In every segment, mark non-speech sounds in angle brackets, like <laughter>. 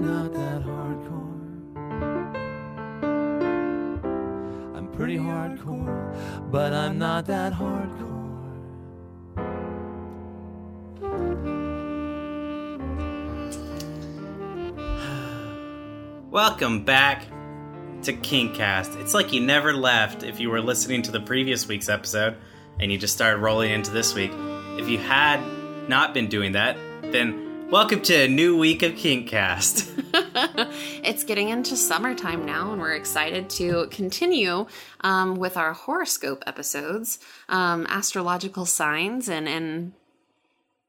Not that hardcore. I'm pretty hardcore, but I'm not that hardcore. <sighs> Welcome back to Kinkcast. It's like you never left if you were listening to the previous week's episode and you just started rolling into this week. If you had not been doing that, then welcome to a new week of Kinkcast. <laughs> <laughs> It's getting into summertime now, and we're excited to continue um, with our horoscope episodes, um, astrological signs, and and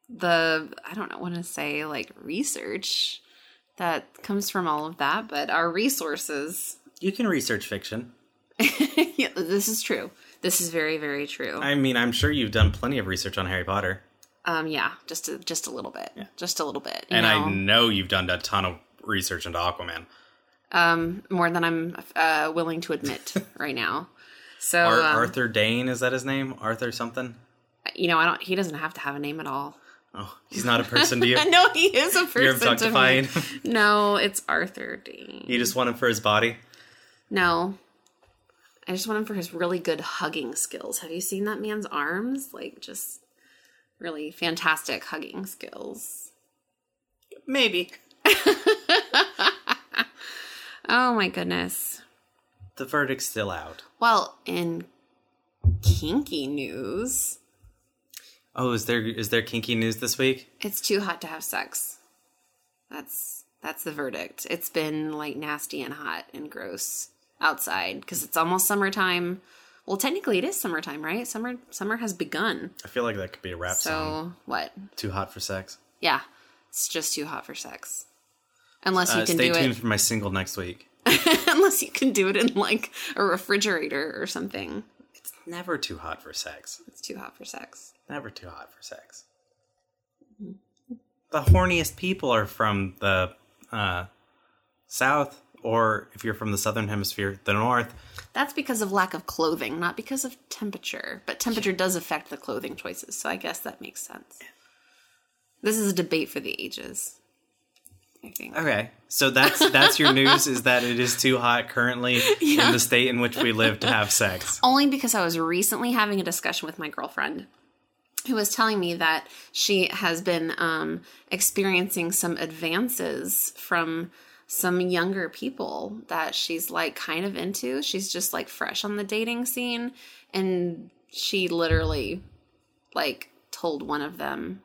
the I don't know what to say like research that comes from all of that, but our resources. you can research fiction. <laughs> yeah, this is true. This is very very true. I mean, I'm sure you've done plenty of research on Harry Potter. Um, yeah, just a, just a little bit, just a little bit. And I know? know you've done a ton of research into Aquaman. um, more than I'm uh, willing to admit <laughs> right now. So Ar- um, Arthur Dane, is that his name? Arthur something? you know, I don't. He doesn't have to have a name at all. Oh, he's not a person to <laughs> you? no, he is a person. You're objectifying. <laughs> No, it's Arthur Dane. you just want him for his body? No, I just want him for his really good hugging skills. Have you seen that man's arms? Like, just really fantastic hugging skills. Maybe. <laughs> Oh my goodness. The verdict's still out. Well, in kinky news, Oh, is there is there kinky news this week? it's too hot to have sex. That's that's the verdict. It's been like nasty and hot and gross outside because it's almost summertime. Well, technically it is summertime, right? Summer summer has begun. I feel like that could be a rap So song. what? Too hot for sex. Yeah, it's just too hot for sex. Unless you Uh, can stay tuned for my single next week. <laughs> unless you can do it in like a refrigerator or something. It's never too hot for sex. It's too hot for sex. Never too hot for sex. The horniest people are from the uh, south, or if you're from the southern hemisphere, the north. That's because of lack of clothing, not because of temperature. But temperature does affect the clothing choices, so I guess that makes sense. This is a debate for the ages. I think. Okay, so that's that's your news. Is that it is too hot currently <laughs> in the state in which we live to have sex? <laughs> Only because I was recently having a discussion with my girlfriend who was telling me that she has been um, experiencing some advances from some younger people that she's like kind of into. She's just like fresh on the dating scene. And she literally like told one of them,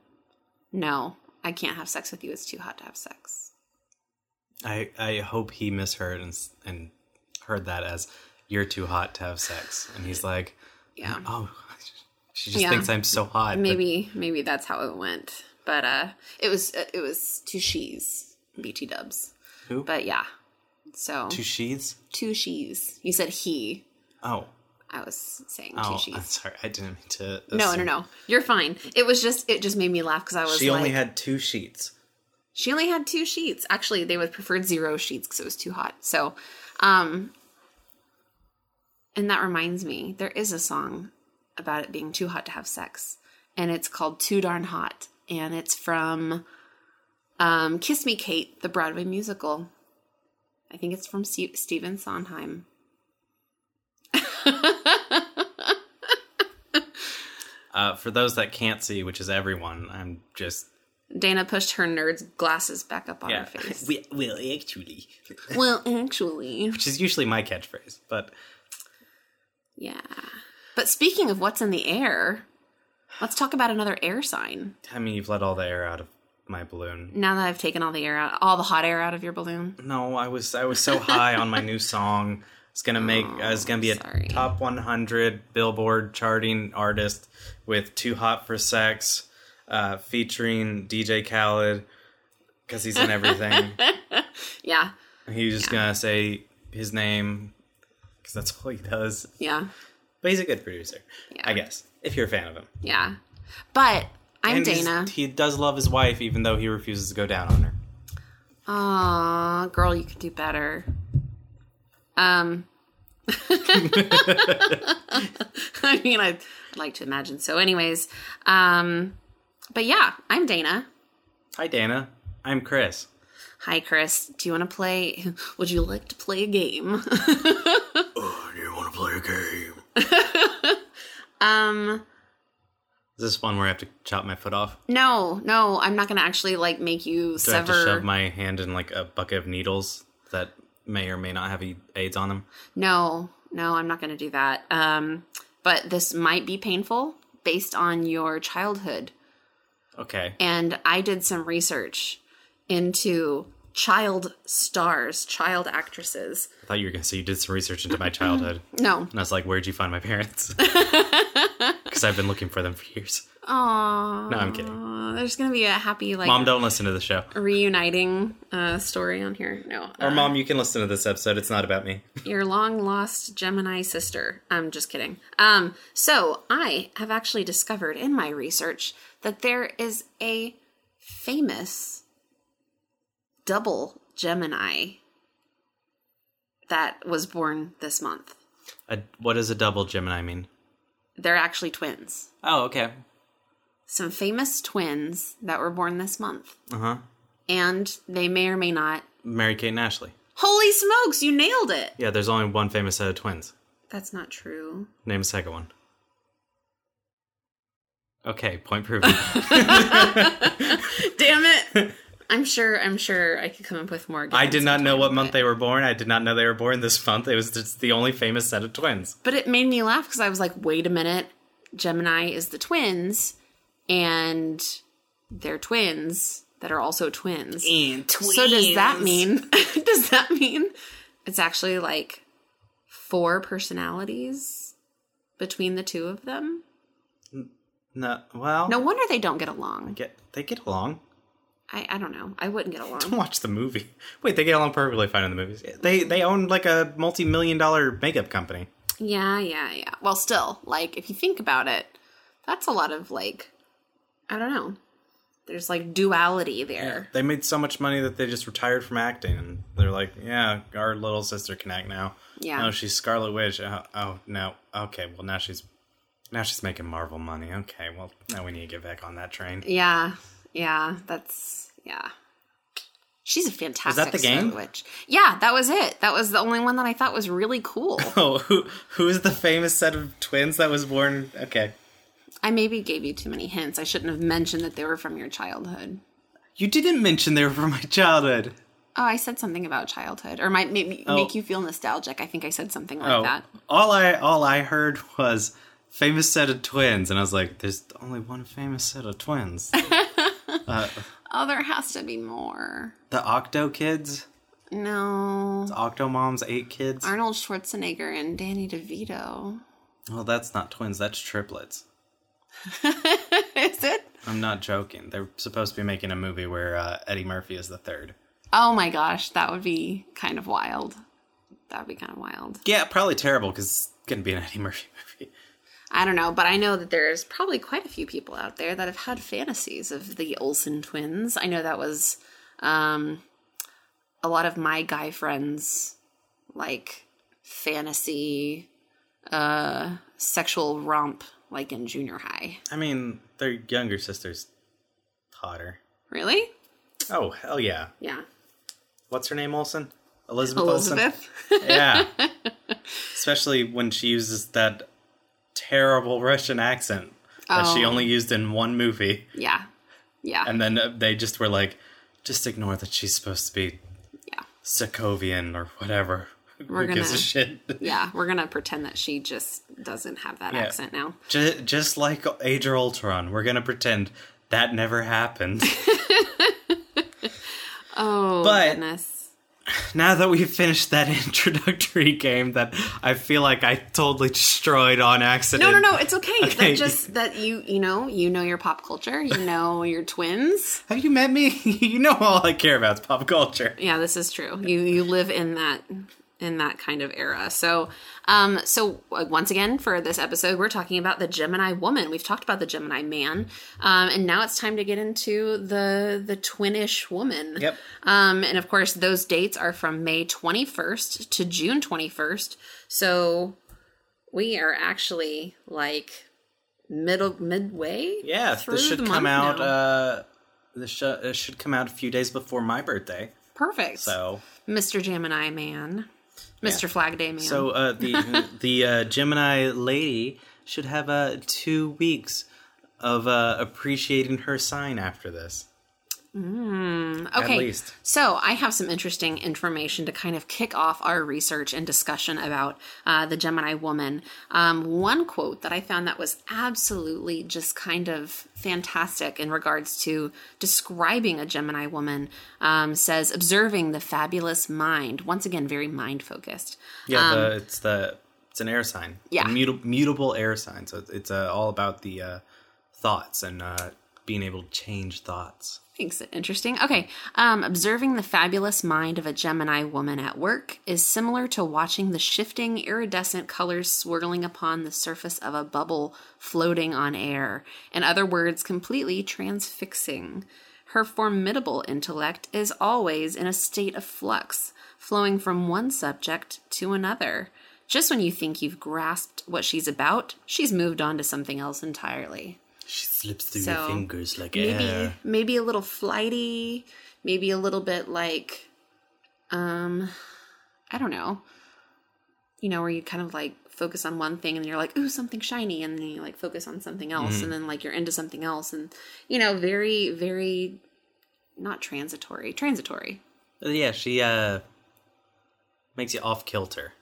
No, I can't have sex with you. It's too hot to have sex. I I hope he misheard and and heard that as you're too hot to have sex, and he's like, Yeah. oh, <laughs> she just Yeah. thinks I'm so hot. but- maybe maybe that's how it went but uh it was it was two she's bt dubs Who? but yeah so two sheaths. two she's you said he Oh, i was saying oh, two I'm sorry. I didn't mean to. no no no you're fine it was just it just made me laugh because i was She like only had two sheets. she only had two sheets actually they would preferred zero sheets because it was too hot so um and that reminds me there is a song about it being too hot to have sex and it's called too darn hot and it's from um kiss me kate the broadway musical. I think it's from Ste- stephen sondheim. <laughs> Uh, for those that can't see, which is everyone, I'm just dana pushed her nerd's glasses back up on yeah. her face. <laughs> We, well, actually, <laughs> well actually. Which is usually my catchphrase, but yeah. But speaking of what's in the air let's talk about another air sign. I mean, you've let all the air out of my balloon. Now that I've taken all the air out, all the hot air out of your balloon. No, I was I was so high on my new song. It's gonna make I was gonna be a top 100 Billboard charting artist with "Too Hot for Sex," uh, featuring DJ Khaled because he's in everything. <laughs> Yeah, he's just gonna say his name because that's all he does. yeah, But he's a good producer, Yeah. I guess. If you're a fan of him, yeah. But I'm And Dana. He does love his wife, even though he refuses to go down on her. Aw, girl, you could do better. Um, <laughs> I mean, I'd, I'd like to imagine so. Anyways, um, but yeah, I'm Dana. Hi, Dana. I'm Chris. Hi, Chris. Do you want to play? <laughs> Would you like to play a game? Oh, <laughs> do you want to play a game? um, Is this one where I have to chop my foot off? no, no, I'm not gonna actually like make you Do I have to shove my hand in like a bucket of needles that may or may not have AIDS on them? No, no, I'm not gonna do that. Um, but this might be painful based on your childhood. Okay. and I did some research into child stars, child actresses. I thought you were going to say you did some research into my childhood. <laughs> No. And I was like, where'd you find my parents? <laughs> Because I've been looking for them for years. Aww. No, I'm kidding. There's gonna be a happy like Mom, don't listen to the show. reuniting uh, story on here. No. Or Uh, mom, you can listen to this episode. It's not about me. your long lost Gemini sister. I'm just kidding. Um, so I have actually discovered in my research that there is a famous double Gemini that was born this month. A, what does a double Gemini mean? They're actually twins. Oh, okay. Some famous twins that were born this month. Uh huh. And they may or may not. Mary Kate and Ashley. Holy smokes, you nailed it! Yeah, there's only one famous set of twins. That's not true. Name a second one. Okay, point proven. <laughs> Damn it! <laughs> I'm sure. I'm sure I could come up with more. I did not know what month they. they were born. I did not know they were born this month. It was just the only famous set of twins. But it made me laugh because I was like, wait a minute. Gemini is the twins, and they're twins that are also twins. And twins. So does that mean <laughs> does that mean it's actually like four personalities between the two of them? No, well, No wonder they don't get along. Get they get along. I, I don't know. I wouldn't get <laughs> along. Watch the movie. Wait, they get along perfectly fine in the movies. They they own like a multi million dollar makeup company. Yeah, yeah, yeah. Well, still, like if you think about it, that's a lot of like I don't know. There's like duality there. They made so much money that they just retired from acting, and they're like, "Yeah, our little sister can act now." Yeah. Oh, she's Scarlet Witch. Oh, oh no. Okay, well now she's now she's making Marvel money. Okay, well now we need to get back on that train. Yeah, yeah. That's yeah. She's a fantastic the game? Witch. Yeah, that was it. That was the only one that I thought was really cool. <laughs> Oh, who who is the famous set of twins that was born? Okay, I maybe gave you too many hints. I shouldn't have mentioned that they were from your childhood. you didn't mention they were from my childhood. Oh, I said something about childhood, or might maybe Oh. make you feel nostalgic. I think I said something like Oh, that. all I all I heard was famous set of twins, and I was like, "There's only one famous set of twins." <laughs> <laughs> Oh, there has to be more. the Octo Kids, No, Octo Moms, eight kids. Arnold Schwarzenegger and Danny DeVito. Well, that's not twins. That's triplets. <laughs> Is it? I'm not joking. They're supposed to be making a movie where uh, Eddie Murphy is the third. Oh my gosh, that would be kind of wild. That would be kind of wild. Yeah, probably terrible because it's gonna be an Eddie Murphy <laughs> movie. I don't know, but I know that there's probably quite a few people out there that have had fantasies of the Olsen twins. I know that was um, a lot of my guy friends like fantasy uh, sexual romp like in junior high. I mean, their younger sister's hotter. Really? Oh hell yeah! Yeah. What's her name? Olsen. Elizabeth. Olsen? Elizabeth. Yeah. <laughs> Especially when she uses that terrible Russian accent that she Oh. only used in one movie, yeah. Yeah. and then uh, they just were like, just ignore that she's supposed to be yeah. Sokovian or whatever. We're Who gives a gonna- shit? <laughs> Yeah. We're to pretend that she just doesn't have that Yeah. accent now. Just, just like Age of Ultron, we're gonna pretend that never happened. <laughs> Oh, But- goodness. Now that we've finished that <laughs> introductory game that I feel like I totally destroyed on accident. No, no, no. It's okay. Okay. That just that you you know you know your pop culture. You <laughs> know your twins. Have you met me? <laughs> you know all I care about is pop culture. Yeah, this is true. You you live in that in that kind of era. So, um, so uh, once again for this episode, we're talking about the Gemini woman. We've talked about the Gemini man, um, and now it's time to get into the the twinish woman. Yep. Um, and of course, those dates are from May 21st to June 21st. So we are actually like middle midway. Yeah, this should the come out. now. Uh, this sh- uh, should come out a few days before my birthday. Perfect. So Mr. Gemini man. Mr. Flag Day man. so uh, the <laughs> the uh, Gemini lady should have uh, two weeks of uh, appreciating her sign after this. Okay. least. So I have some interesting information to kind of kick off our research and discussion about uh, the Gemini woman. Um, one quote that I found that was absolutely just kind of fantastic in regards to describing a Gemini woman um, says, observing the fabulous mind. Once again, very mind focused. Yeah, the, it's the it's an air sign. Um, Yeah. muta- mutable air sign. So it's, it's uh, all about the uh, thoughts and uh, being able to change thoughts. Thanks. Interesting. Okay. Um, observing the fabulous mind of a Gemini woman at work is similar to watching the shifting iridescent colors swirling upon the surface of a bubble floating on air. In other words, completely transfixing. Her formidable intellect is always in a state of flux, flowing from one subject to another. Just when you think you've grasped what she's about, she's moved on to something else entirely She slips through So, your fingers like maybe air. maybe a little flighty maybe a little bit like um i don't know. You know where you kind of like focus on one thing and you're like ooh something shiny and then you like focus on something else and then like you're into something else and you know very very not transitory transitory. Uh, Yeah, she uh, makes you off kilter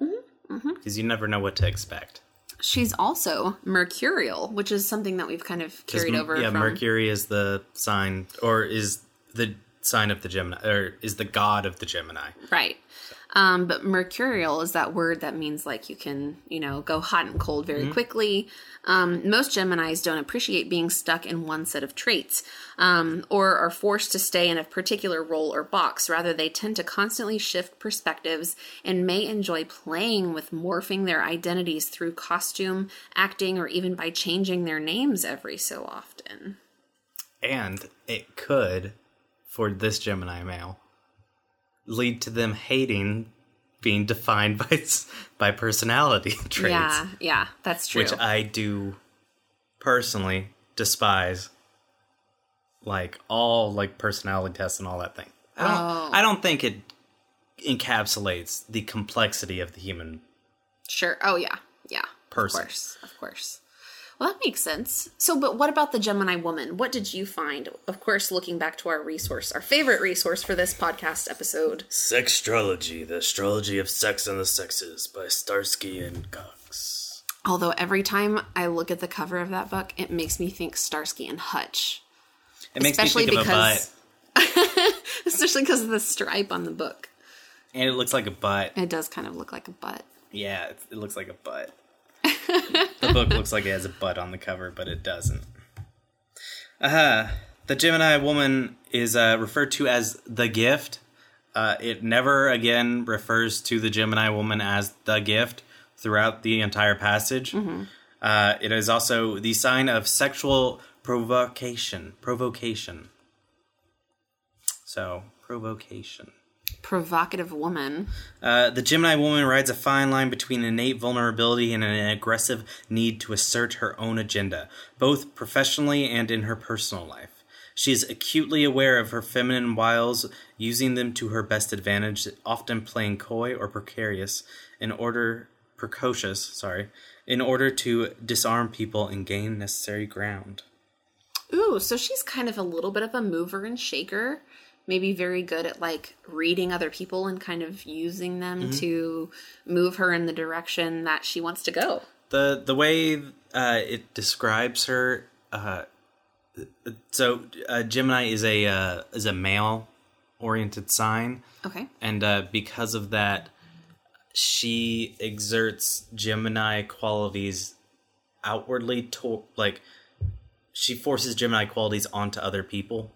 Mm-hmm, because you never know what to expect. She's also mercurial which is something that we've kind of carried over Yeah, from Mercury is the sign, or is the sign of the Gemini, or is the god of the Gemini. Right. Um, but mercurial is that word that means like you can, you know, go hot and cold very quickly. Um, most Geminis don't appreciate being stuck in one set of traits um, or are forced to stay in a particular role or box. Rather, they tend to constantly shift perspectives and may enjoy playing with morphing their identities through costume, acting, or even by changing their names every so often. And it could, for this Gemini male, lead to them hating being defined <laughs> by by personality <laughs> traits, Yeah, yeah, that's true. which I do personally despise. Like all like personality tests and all that thing. I don't. Oh. I don't think it encapsulates the complexity of the human Sure. Oh yeah. Yeah. Person. Of course. Of course. Well, that makes sense. So, but what about the Gemini woman? What did you find? Of course, looking back to our resource, our favorite resource for this podcast episode. Sextrology, the astrology of sex and the sexes by Starsky and Cox. Although every time I look at the cover of that book, it makes me think Starsky and Hutch, It makes especially me think of a because, butt, <laughs> especially because of the stripe on the book. and it looks like a butt. It does kind of look like a butt. Yeah, it, it looks like a butt. The book looks like it has a butt on the cover, but it doesn't. Uh-huh. the Gemini woman is uh, referred to as the gift. Uh, it never again refers to the Gemini woman as the gift throughout the entire passage. Uh, it is also the sign of sexual provocation. Provocation. So, provocation. Provocative woman. Uh, the Gemini woman rides a fine line between innate vulnerability and an aggressive need to assert her own agenda, both professionally and in her personal life. She is acutely aware of her feminine wiles, using them to her best advantage, often playing coy or precarious in order precocious, sorry, in order to disarm people and gain necessary ground. Ooh, so she's kind of a little bit of a mover and shaker. Maybe very good at like reading other people and kind of using them to move her in the direction that she wants to go. the the way uh, it describes her uh, so uh, gemini is a uh, is a male oriented sign Okay. and uh, because of that she exerts gemini qualities outwardly to like she forces gemini qualities onto other people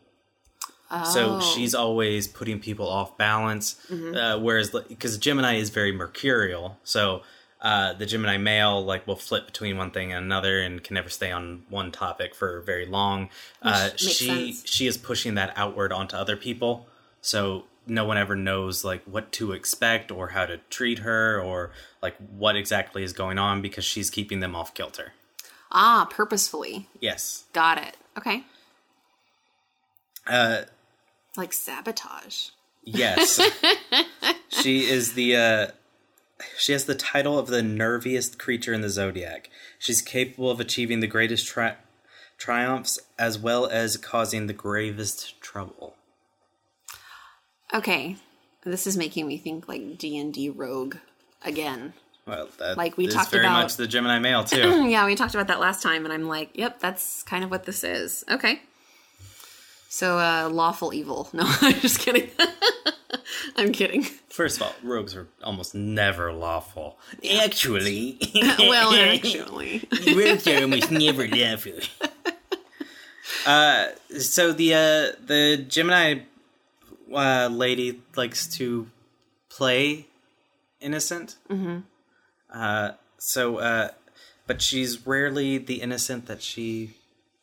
so Oh. she's always putting people off balance. Uh, whereas, because Gemini is very mercurial, so uh, the Gemini male like will flip between one thing and another and can never stay on one topic for very long. Uh, she sense. she is pushing that outward onto other people, so no one ever knows like what to expect or how to treat her or like what exactly is going on because she's keeping them off kilter. Ah, purposefully. Yes. Got it. Okay. Uh, Like sabotage. Yes. <laughs> she is the uh she has the title of the nerviest creature in the zodiac. She's capable of achieving the greatest tri- triumphs as well as causing the gravest trouble. Okay, this is making me think like D and D rogue again. Well, that Like we talked very about- much the Gemini male too. <clears throat> yeah, we talked about that last time, and I'm like, yep, that's kind of what this is. Okay. So, uh, lawful evil. <laughs> No, I'm just kidding. <laughs> I'm kidding. First of all, rogues are almost never lawful. Actually, <laughs> well, actually. rogues are almost never lawful. Uh, so the uh, the Gemini uh, lady likes to play innocent. Mm-hmm. Uh, so, uh, but she's rarely the innocent that she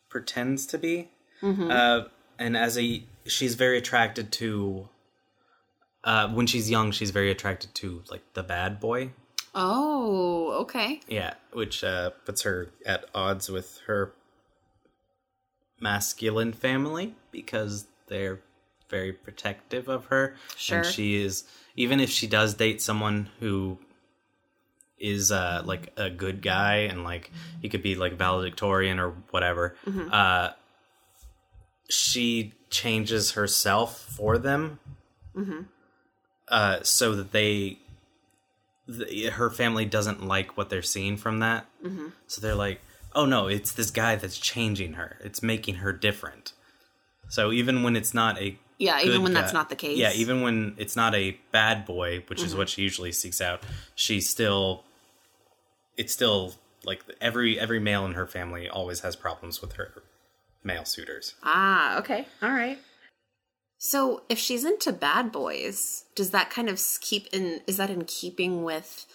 pretends to be. Uh, and as a, she's very attracted to. Uh, when she's young, she's very attracted to like the bad boy. Oh, okay. Yeah, which uh, puts her at odds with her masculine family because they're very protective of her. Sure. And she is, even if she does date someone who is uh, like a good guy and like he could be like valedictorian or whatever, uh, she changes herself for them uh, so that they th- her family doesn't like what they're seeing from that. Mm-hmm. So they're like, "Oh no, it's this guy that's changing her. It's making her different." So even when it's not a Yeah, even when that's not the case. yeah, even when it's not a bad boy, which is what she usually seeks out, she still, it's still like every every male in her family always has problems with her male suitors. Ah, okay. All right. So, if she's into bad boys, does that kind of keep in is that in keeping with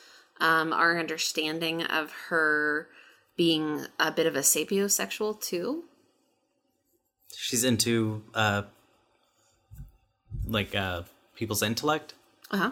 um our understanding of her being a bit of a sapiosexual too? She's into uh, like uh, people's intellect. Uh-huh.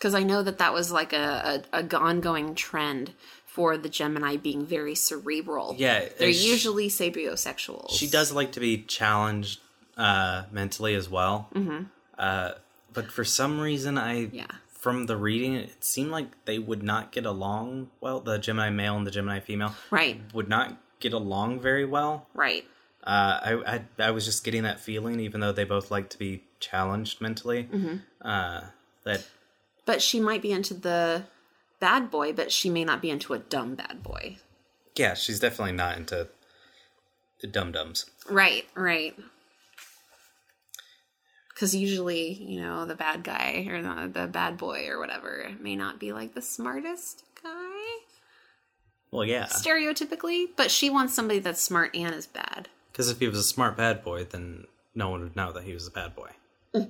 Cuz I know that that was like a, a a ongoing trend for the Gemini being very cerebral. Yeah, They're uh, sh- usually sapiosexuals. She does like to be challenged uh, mentally as well. Mm-hmm. Uh, but for some reason, I Yeah. from the reading, it seemed like they would not get along well. The Gemini male and the Gemini female Right. would not get along very well. Right. Uh, I, I I was just getting that feeling, even though they both like to be challenged mentally. Mm-hmm. Uh, that But she might be into the bad boy, but she may not be into a dumb bad boy. yeah, she's definitely not into the dum dums. Right, right. Because usually, you know, the bad guy or the, the bad boy or whatever may not be like the smartest guy, Well, yeah, stereotypically, but she wants somebody that's smart and is bad. because if he was a smart bad boy, then no one would know that he was a bad boy. <laughs>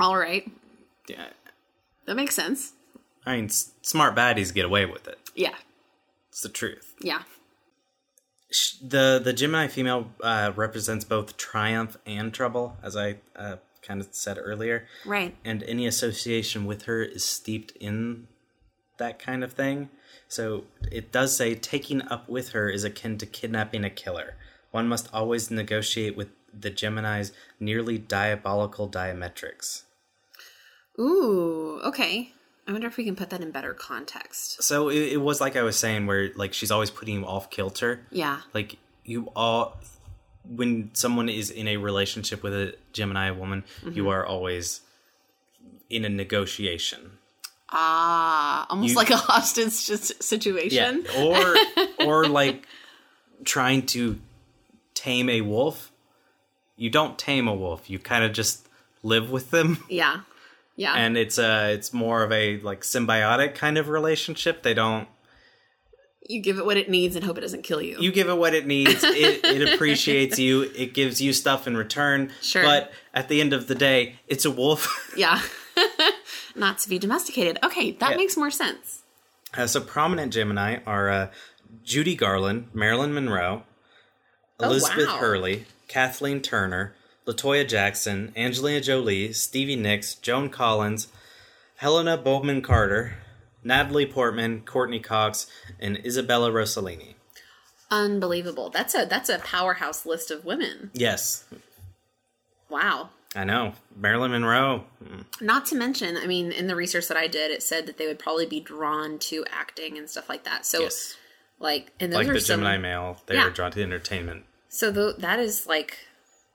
All right, Yeah, that makes sense. I mean, s- smart baddies get away with it. Yeah, It's the truth. yeah. Sh- The the Gemini female uh, represents both triumph and trouble, as I uh, kind of said earlier, Right. and any association with her is steeped in that kind of thing. So it does say taking up with her is akin to kidnapping a killer. One must always negotiate with the Gemini's nearly diabolical diametrics. Ooh, okay. I wonder if we can put that in better context. So it, it was like I was saying, where like she's always putting you off kilter. Yeah. like you all when someone is in a relationship with a gemini woman you are always in a negotiation Ah, almost You- like a hostage situation. or <laughs> or like trying to tame a wolf you don't tame a wolf you kind of just live with them Yeah. Yeah. and it's uh it's more of a like symbiotic kind of relationship they don't you give it what it needs and hope it doesn't kill you. you give it what it needs. <laughs> It, it appreciates you. It gives you stuff in return. Sure. But at the end of the day, it's a wolf. <laughs> Yeah. <laughs> Not to be domesticated. Okay, that Yeah. makes more sense. Uh, so prominent Gemini are uh, Judy Garland, Marilyn Monroe, Elizabeth wow. Hurley, Kathleen Turner, Latoya Jackson, Angelina Jolie, Stevie Nicks, Joan Collins, Helena Bonham Carter, Natalie Portman, Courteney Cox, and Isabella Rossellini. Unbelievable. That's a that's a powerhouse list of women. Yes, Wow. I know. Marilyn Monroe. Hmm. Not to mention, I mean, in the research that I did, it said that they would probably be drawn to acting and stuff like that. So, Yes. like, and those Like are the some, Gemini male, they Yeah. are drawn to entertainment. So th- that is like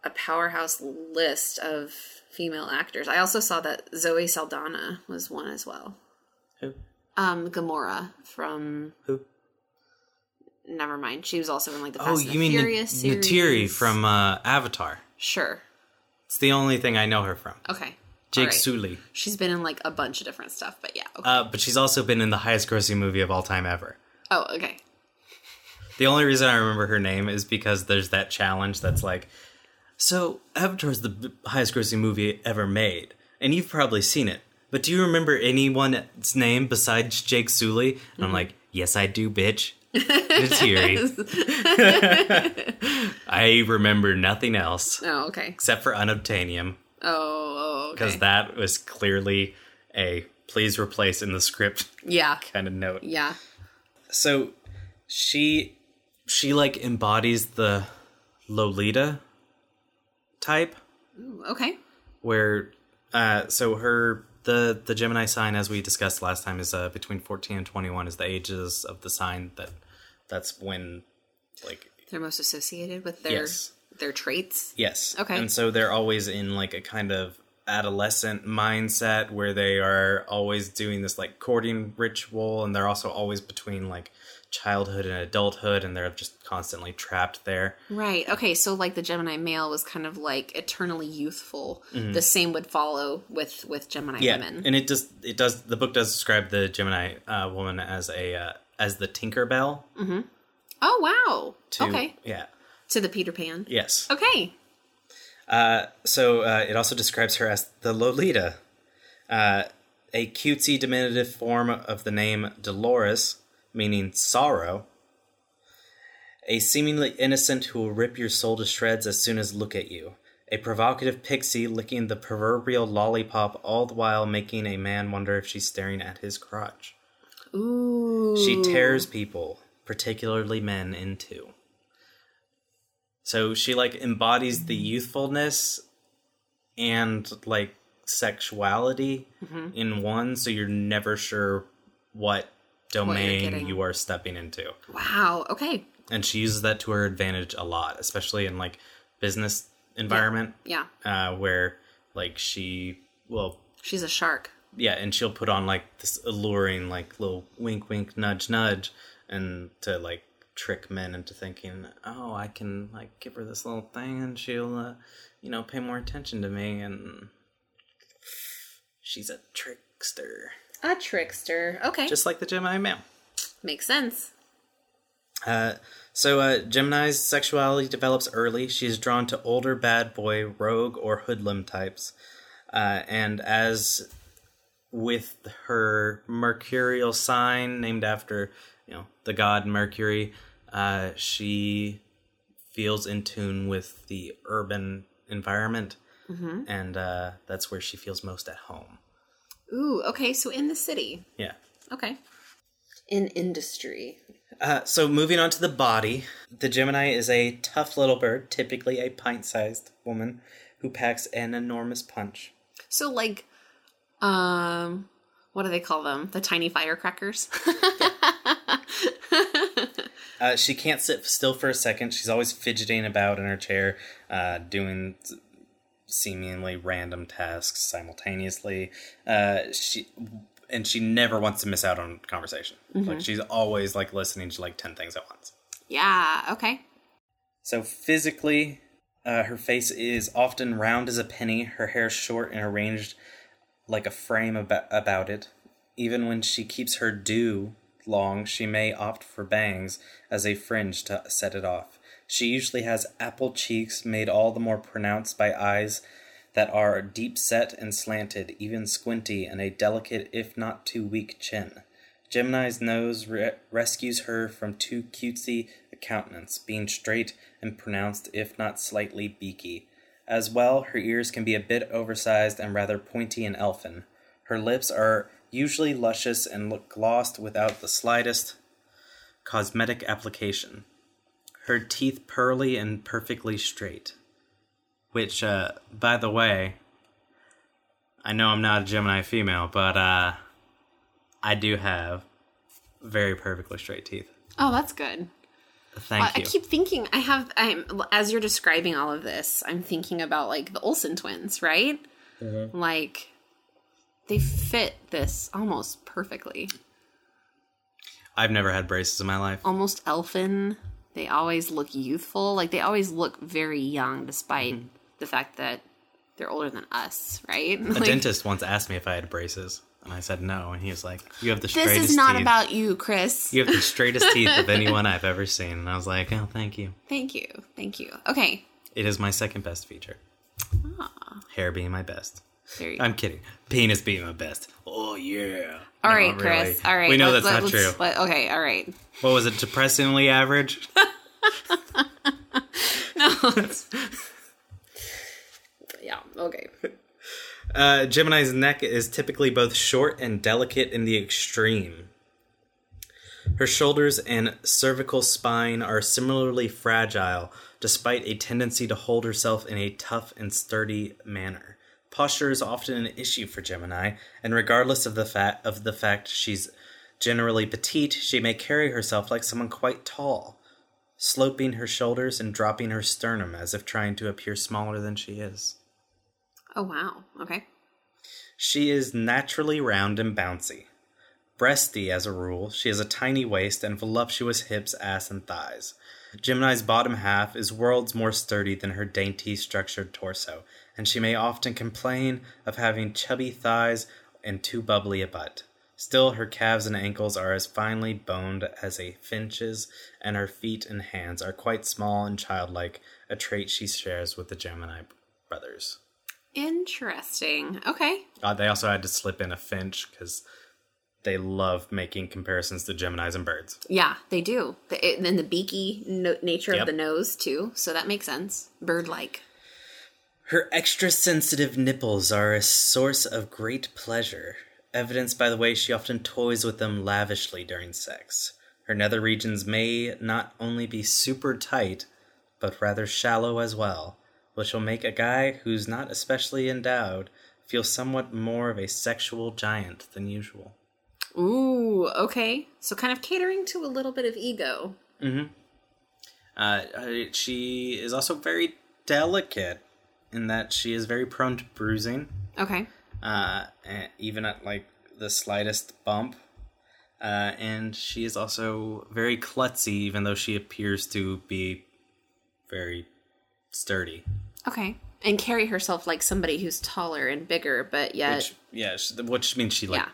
a powerhouse list of female actors. I also saw that Zoe Saldana was one as well. Who? Um, Gamora from Who? never mind. She was also in like the Oh, Fast and you mean Furious N- Neytiri from uh, Avatar? Sure. It's the only thing I know her from. Okay. Jake right. Sully. She's been in like a bunch of different stuff, but yeah. Okay. Uh, but she's also been in the highest grossing movie of all time ever. oh, okay. The only reason I remember her name is because there's that challenge that's like, so Avatar's the highest grossing movie ever made, and you've probably seen it. But do you remember anyone's name besides Jake Sully? And Mm-hmm. I'm like, yes, I do, bitch. Neytiri. <laughs> <laughs> I remember nothing else Oh, okay. except for Unobtainium, Oh, because okay. that was clearly a please replace in the script yeah. <laughs> kind of note. Yeah. So she she like embodies the Lolita type Ooh, okay. where uh so her the the Gemini sign as we discussed last time is uh between 14 and 21 is the ages of the sign that that's when like They're most associated with their Yes. their traits. yes Okay. and so they're always in like a kind of adolescent mindset where they are always doing this like courting ritual and they're also always between like childhood and adulthood and they're just constantly trapped there Right. Okay. So like the Gemini male was kind of like eternally youthful. The same would follow with with Gemini Mm-hmm. yeah women. and it just it does the book does describe the gemini uh, woman as a uh, as the tinkerbell Mhm. oh wow. to okay. yeah To the Peter Pan. yes Okay. uh, so uh, it also describes her as the lolita uh, a cutesy diminutive form of the name dolores meaning sorrow a seemingly innocent who will rip your soul to shreds as soon as look at you a provocative pixie licking the proverbial lollipop all the while making a man wonder if she's staring at his crotch Ooh. She tears people, particularly men, in two. So she like embodies the youthfulness and like sexuality Mm-hmm. in one, so you're never sure what domain you are stepping into. Wow. Okay. And she uses that to her advantage a lot, especially in like business environment, Yeah. uh, where like she well She's a shark. yeah, and she'll put on like this alluring, like little wink, wink, nudge, nudge, and to like trick men into thinking, oh, I can like give her this little thing, and she'll, uh, you know, pay more attention to me, and she's a trickster, A trickster. Okay. just like the Gemini male. makes sense. Uh, so uh, Gemini's sexuality develops early. She's drawn to older bad boy, rogue, or hoodlum types. Uh, and as with her mercurial sign, named after you know the god Mercury, uh, she feels in tune with the urban environment, and uh, that's where she feels most at home. Ooh. Okay. So in the city. Yeah. Okay. In industry. Uh, so moving on to the body, the Gemini is a tough little bird, typically a pint-sized woman who packs an enormous punch. So like, um, what do they call them? The tiny firecrackers. <laughs> Uh, she can't sit still for a second. She's always fidgeting about in her chair, uh, doing seemingly random tasks simultaneously. Uh, she and she never wants to miss out on conversation. Like she's always like listening to like ten things at once. yeah. Okay. So physically, uh, her face is often round as a penny. Her hair short and arranged like a frame about, about it. Even when she keeps her do long, she may opt for bangs as a fringe to set it off. She usually has apple cheeks made all the more pronounced by eyes that are deep set and slanted, even squinty, and a delicate, if not too weak, chin. Gemini's nose re- rescues her from too cutesy a countenance, being straight and pronounced, if not slightly beaky. As well, her ears can be a bit oversized and rather pointy and elfin. Her lips are usually luscious and look glossed without the slightest cosmetic application. Her teeth pearly and perfectly straight. which, uh, by the way, I know I'm not a Gemini female, but uh, I do have very perfectly straight teeth. Oh, that's good. Thank I, you. I keep thinking I have I'm as you're describing all of this, I'm thinking about like the Olsen twins, right? Mm-hmm. Like they fit this almost perfectly. I've never had braces in my life. Almost elfin. They always look youthful. Like they always look very young despite Mm-hmm. the fact that they're older than us, right? A <laughs> Like, dentist once asked me if I had braces, and I said no, and he was like, "You have the straightest." This is not teeth. about you, Chris. you have the straightest teeth of <laughs> anyone I've ever seen." And I was like, "Oh, thank you." Thank you. Thank you. Okay. It is my second best feature. Hair being my best. I'm kidding. Penis being my best. Oh yeah. All No, right, really. Chris. All right. We know let- that's let- not true. let- okay. All right. What was it? Depressingly average. <laughs> no. Yeah. Okay. Uh, Gemini's neck is typically both short and delicate in the extreme. Her shoulders and cervical spine are similarly fragile, despite a tendency to hold herself in a tough and sturdy manner. Posture is often an issue for Gemini, and regardless of the fact of the fact she's generally petite, she may carry herself like someone quite tall, sloping her shoulders and dropping her sternum as if trying to appear smaller than she is. Oh wow. Okay. She is naturally round and bouncy. Breasty as a rule, she has a tiny waist and voluptuous hips, ass, and thighs. Gemini's bottom half is worlds more sturdy than her dainty, structured torso, and she may often complain of having chubby thighs and too bubbly a butt. Still, her calves and ankles are as finely boned as a finch's, and her feet and hands are quite small and childlike, a trait she shares with the Gemini brothers. Interesting. Okay. Uh, they also had to slip in a finch because they love making comparisons to Geminis and birds. Yeah, they do. The, it, and the beaky no- nature Yep. of the nose too, so that makes sense. Bird-like. Her extra sensitive nipples are a source of great pleasure, evidenced by the way she often toys with them lavishly during sex. Her nether regions may not only be super tight, but rather shallow as well, which will make a guy who's not especially endowed feel somewhat more of a sexual giant than usual. Ooh. Okay. So kind of catering to a little bit of ego. Uh, uh, she is also very delicate in that she is very prone to bruising, Okay. uh, even at like the slightest bump. Uh, and she is also very klutzy, even though she appears to be very sturdy. Okay. And carry herself like somebody who's taller and bigger, but yet Which, yeah, which means she like Yeah.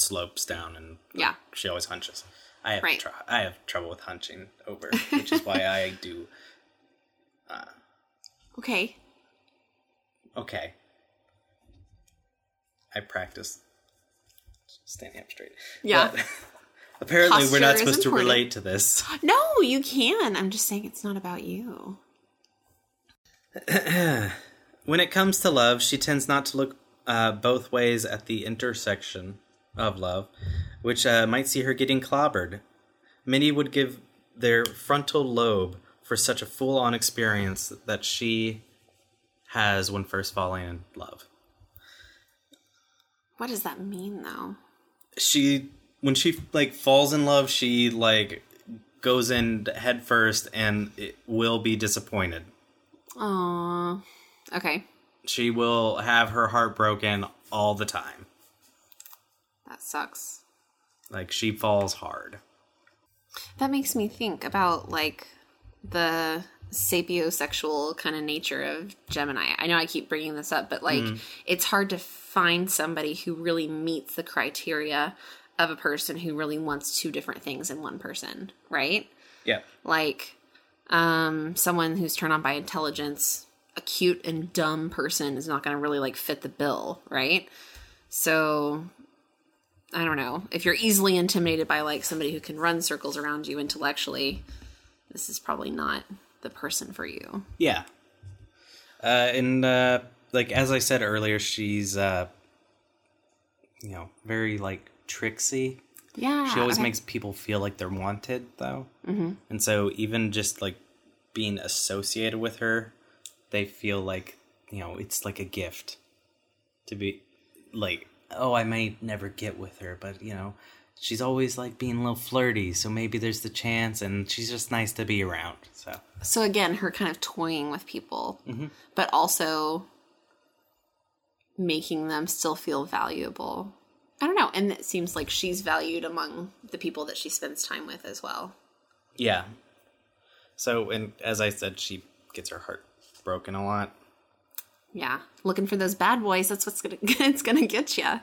Slopes down and Yeah. she always hunches. I have Right. tr- I have trouble with hunching over, which is why I do Uh, okay. Okay. I practice standing up straight. Yeah. But <laughs> apparently, we're not supposed to relate to this. No, you can. I'm just saying it's not about you. <clears throat> When it comes to love, she tends not to look uh, both ways at the intersection of love, which uh, might see her getting clobbered. Many would give their frontal lobe for such a full on experience that she has when first falling in love. What does that mean though? she when she like falls in love she like goes in head first and it will be disappointed Aww. Okay. she will have her heart broken all the time That sucks. like she falls hard That makes me think about like the sapiosexual kind of nature of Gemini. I know I keep bringing this up, but like it's hard to find somebody who really meets the criteria of a person who really wants two different things in one person, right? yeah Like um someone who's turned on by intelligence, a cute and dumb person is not going to really like fit the bill, right? So I don't know. If you're easily intimidated by like somebody who can run circles around you intellectually, this is probably not the person for you. yeah uh and uh like as i said earlier she's uh you know very like tricksy Yeah. she always okay. makes people feel like they're wanted though mm-hmm. and so even just like being associated with her they feel like you know it's like a gift to be like oh I may never get with her, but you know she's always like being a little flirty, so maybe there's the chance, and she's just nice to be around. So So again, her kind of toying with people, mm-hmm. but also making them still feel valuable. I don't know, and it seems like she's valued among the people that she spends time with as well. yeah. So and as I said, she gets her heart broken a lot. Yeah, looking for those bad boys. That's what's gonna <laughs> it's gonna get you.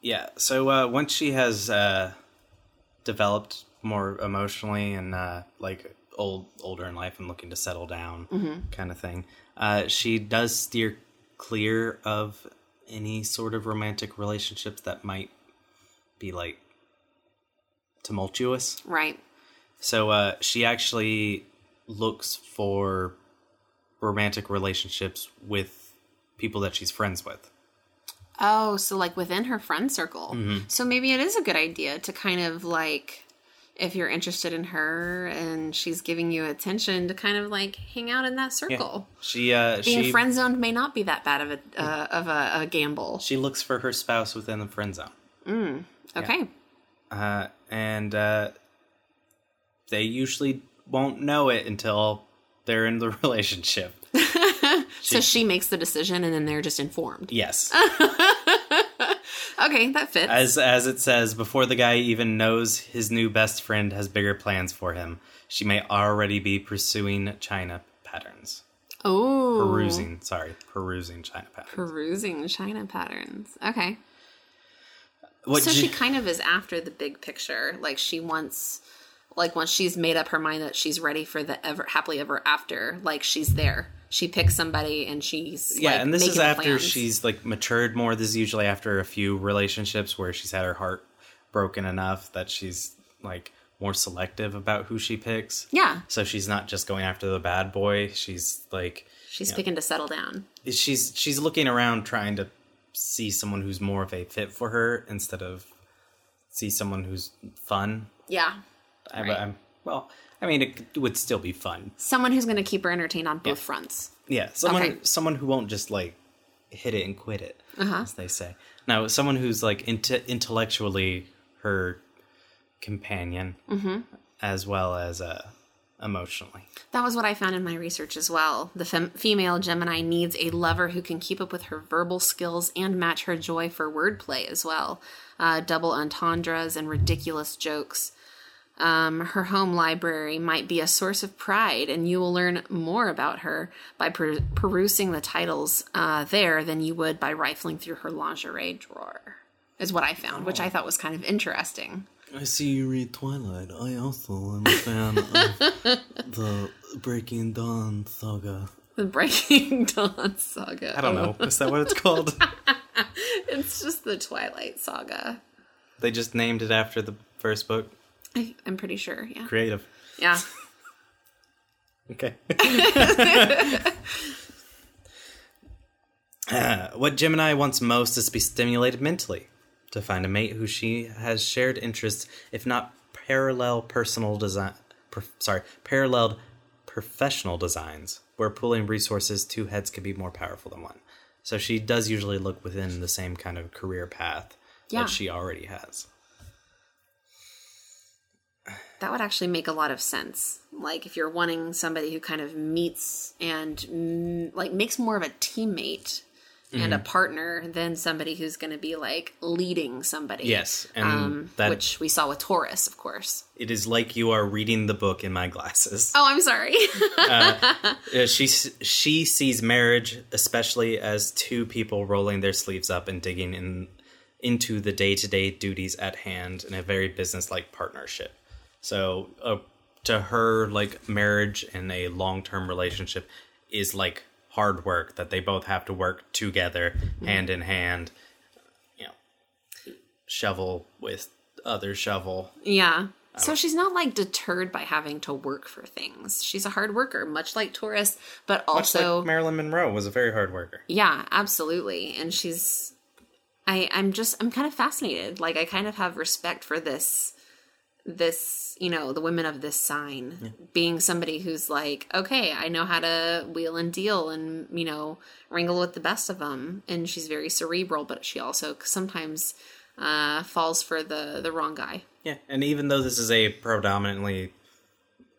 Yeah. So uh, once she has uh, developed more emotionally and uh, like old older in life and looking to settle down, kind of thing, uh, she does steer clear of any sort of romantic relationships that might be like tumultuous. Right. So uh, she actually looks for romantic relationships with people that she's friends with. Oh, so like within her friend circle. Mm-hmm. So maybe it is a good idea to kind of like if you're interested in her and she's giving you attention to kind of like hang out in that circle. She uh, Being she friend zoned may not be that bad of a uh, of a, a gamble. she looks for her spouse within the friend zone. Okay. uh, and uh, they usually won't know it until they're in the <laughs> relationship. So she makes the decision and then they're just informed. Yes, <laughs> Okay, that fits. as as it says, before the guy even knows his new best friend has bigger plans for him, she may already be pursuing China patterns. oh. Perusing, sorry, perusing China patterns. Perusing China patterns. Okay. What so she kind of is after the big picture. Like she wants like once she's made up her mind that she's ready for the ever happily ever after, like she's there. She picks somebody and she's yeah, like, and this is after plans. she's like matured more. This is usually after a few relationships where she's had her heart broken enough that she's like more selective about who she picks. Yeah. So she's not just going after the bad boy. She's like She's picking to settle down. she's she's looking around trying to see someone who's more of a fit for her instead of see someone who's fun. Yeah. I, Right. I'm, well, I mean, it would still be fun. Someone who's going to keep her entertained on both fronts. Yeah, someone Okay. someone who won't just like hit it and quit it, Uh-huh. as they say. Now, someone who's like inte- intellectually her companion, Mm-hmm. as well as uh, emotionally. That was what I found in my research as well. The fem- female Gemini needs a lover who can keep up with her verbal skills and match her joy for wordplay as well. Uh, double entendres and ridiculous jokes. Um, her home library might be a source of pride, and you will learn more about her by per- perusing the titles uh, there than you would by rifling through her lingerie drawer. Is what I found, which I thought was kind of interesting. I see you read Twilight. I also am a fan of <laughs> the Breaking Dawn saga. The Breaking <laughs> Dawn saga. I don't know. Is that what it's called? <laughs> It's just the Twilight saga. they just named it after the first book. I, I'm pretty sure. Yeah. Creative. Yeah. <laughs> Okay. <laughs> <laughs> Uh, what Gemini wants most is to be stimulated mentally, to find a mate who she has shared interests, if not parallel personal design. Per, sorry, paralleled professional designs, where pooling resources, two heads can be more powerful than one. So she does usually look within the same kind of career path Yeah. that she already has. That would actually make a lot of sense. Like if you're wanting somebody who kind of meets and mm, like makes more of a teammate and a partner than somebody who's going to be like leading somebody. Yes, and Um, that which we saw with Taurus, of course. it is like you are reading the book in my glasses. Oh, I'm sorry. <laughs> Uh, she she sees marriage, especially as two people rolling their sleeves up and digging in into the day to day duties at hand in a very business like partnership. So, uh, to her, like marriage and a long term relationship is like hard work that they both have to work together, hand in hand. You know, shovel with other shovel. yeah. So she's not like deterred by having to work for things. She's a hard worker, much like Taurus, but also like Marilyn Monroe was a very hard worker. Yeah, absolutely. And she's I I'm just I'm kind of fascinated. Like I kind of have respect for this this, you know, the women of this sign being somebody who's like, okay, I know how to wheel and deal and, you know, wrangle with the best of them. And she's very cerebral, but she also sometimes uh, falls for the, the wrong guy. Yeah, and even though this is a predominantly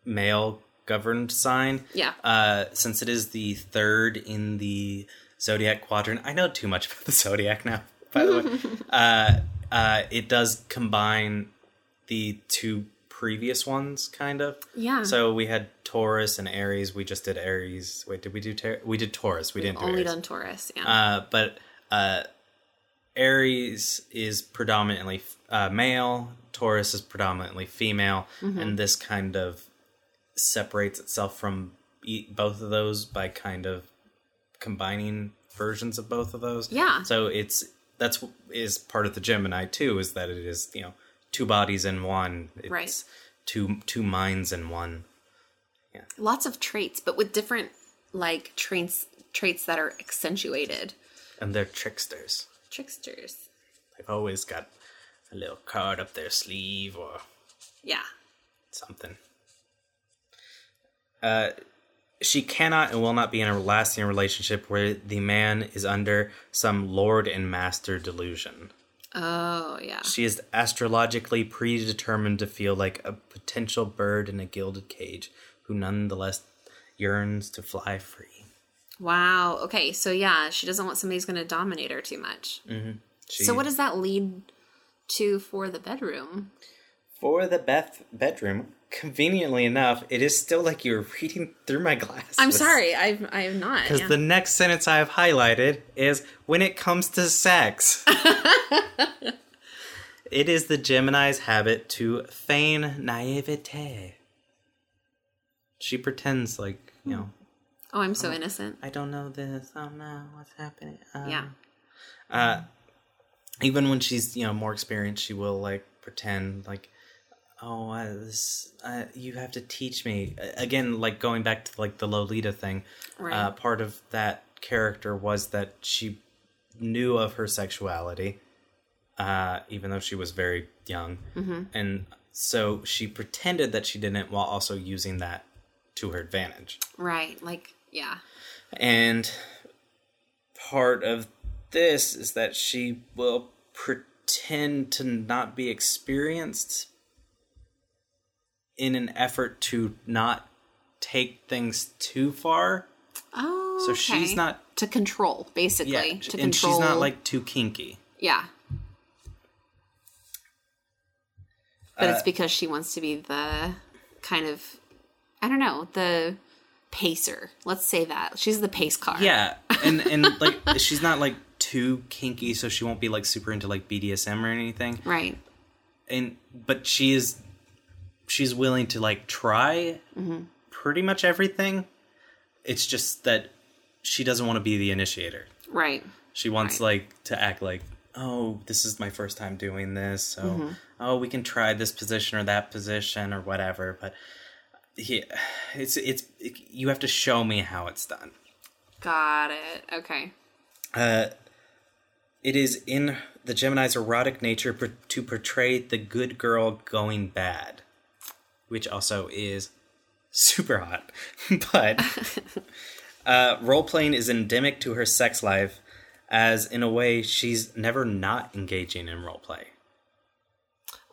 male governed sign, Yeah. uh, since it is the third in the zodiac quadrant, I know too much about the <laughs> zodiac now. By the way, <laughs> uh, uh, it does combine the two previous ones, kind of. Yeah. So we had Taurus and Aries. We just did Aries. Wait, did we do Tar- we did Taurus? We didn't do Only Aries. done Taurus. Yeah. Uh, but uh, Aries is predominantly uh, male, Taurus is predominantly female, Mm-hmm. and this kind of separates itself from e- both of those by kind of combining versions of both of those. Yeah. So it's that's is part of the Gemini too, is that it is you know two bodies in one. It's Right. Two two minds in one. Yeah. Lots of traits, but with different like traits traits that are accentuated. And they're tricksters. Tricksters. They've always got a little card up their sleeve or Yeah. something. Uh, she cannot and will not be in a lasting relationship where the man is under some lord and master delusion. Oh, yeah. She is astrologically predetermined to feel like a potential bird in a gilded cage who nonetheless yearns to fly free. Wow. Okay, so yeah, she doesn't want somebody who's going to dominate her too much. Mm-hmm. She, So what does that lead to for the bedroom? For the Beth bedroom? Conveniently enough, it is still like you're reading through my glasses. I'm sorry, I've I have not. Because yeah. the next sentence I have highlighted is when it comes to sex. <laughs> it is the Gemini's habit to feign naivete. She pretends like, you know, oh, I'm so innocent. I don't know this. Oh no, what's happening? Um, Yeah. Uh, even when she's, you know, more experienced, she will like pretend like, oh, uh, this, uh, you have to teach me. Again, like going back to like the Lolita thing. Right. Uh, part of that character was that she knew of her sexuality, uh, even though she was very young, Mm-hmm. and so she pretended that she didn't, while also using that to her advantage. Right. Like, yeah. And part of this is that she will pretend to not be experienced in an effort to not take things too far. Oh. So she's not to control, basically. yeah, to and control. she's not like too kinky. yeah. But Uh, it's because she wants to be the kind of, I don't know, the pacer. Let's say that she's the pace car. Yeah, and and <laughs> like she's not like too kinky, so she won't be like super into like BDSM or anything. Right. and but she is she's willing to like try pretty much everything it's just that she doesn't want to be the initiator Right. she wants Right. like to act like oh this is my first time doing this so oh we can try this position or that position or whatever but yeah it's it's you have to show me how it's done Got it. Okay. uh, it is in the Gemini's erotic nature per- to portray the good girl going bad, which also is super hot. <laughs> but uh, role playing is endemic to her sex life, as in a way she's never not engaging in role play.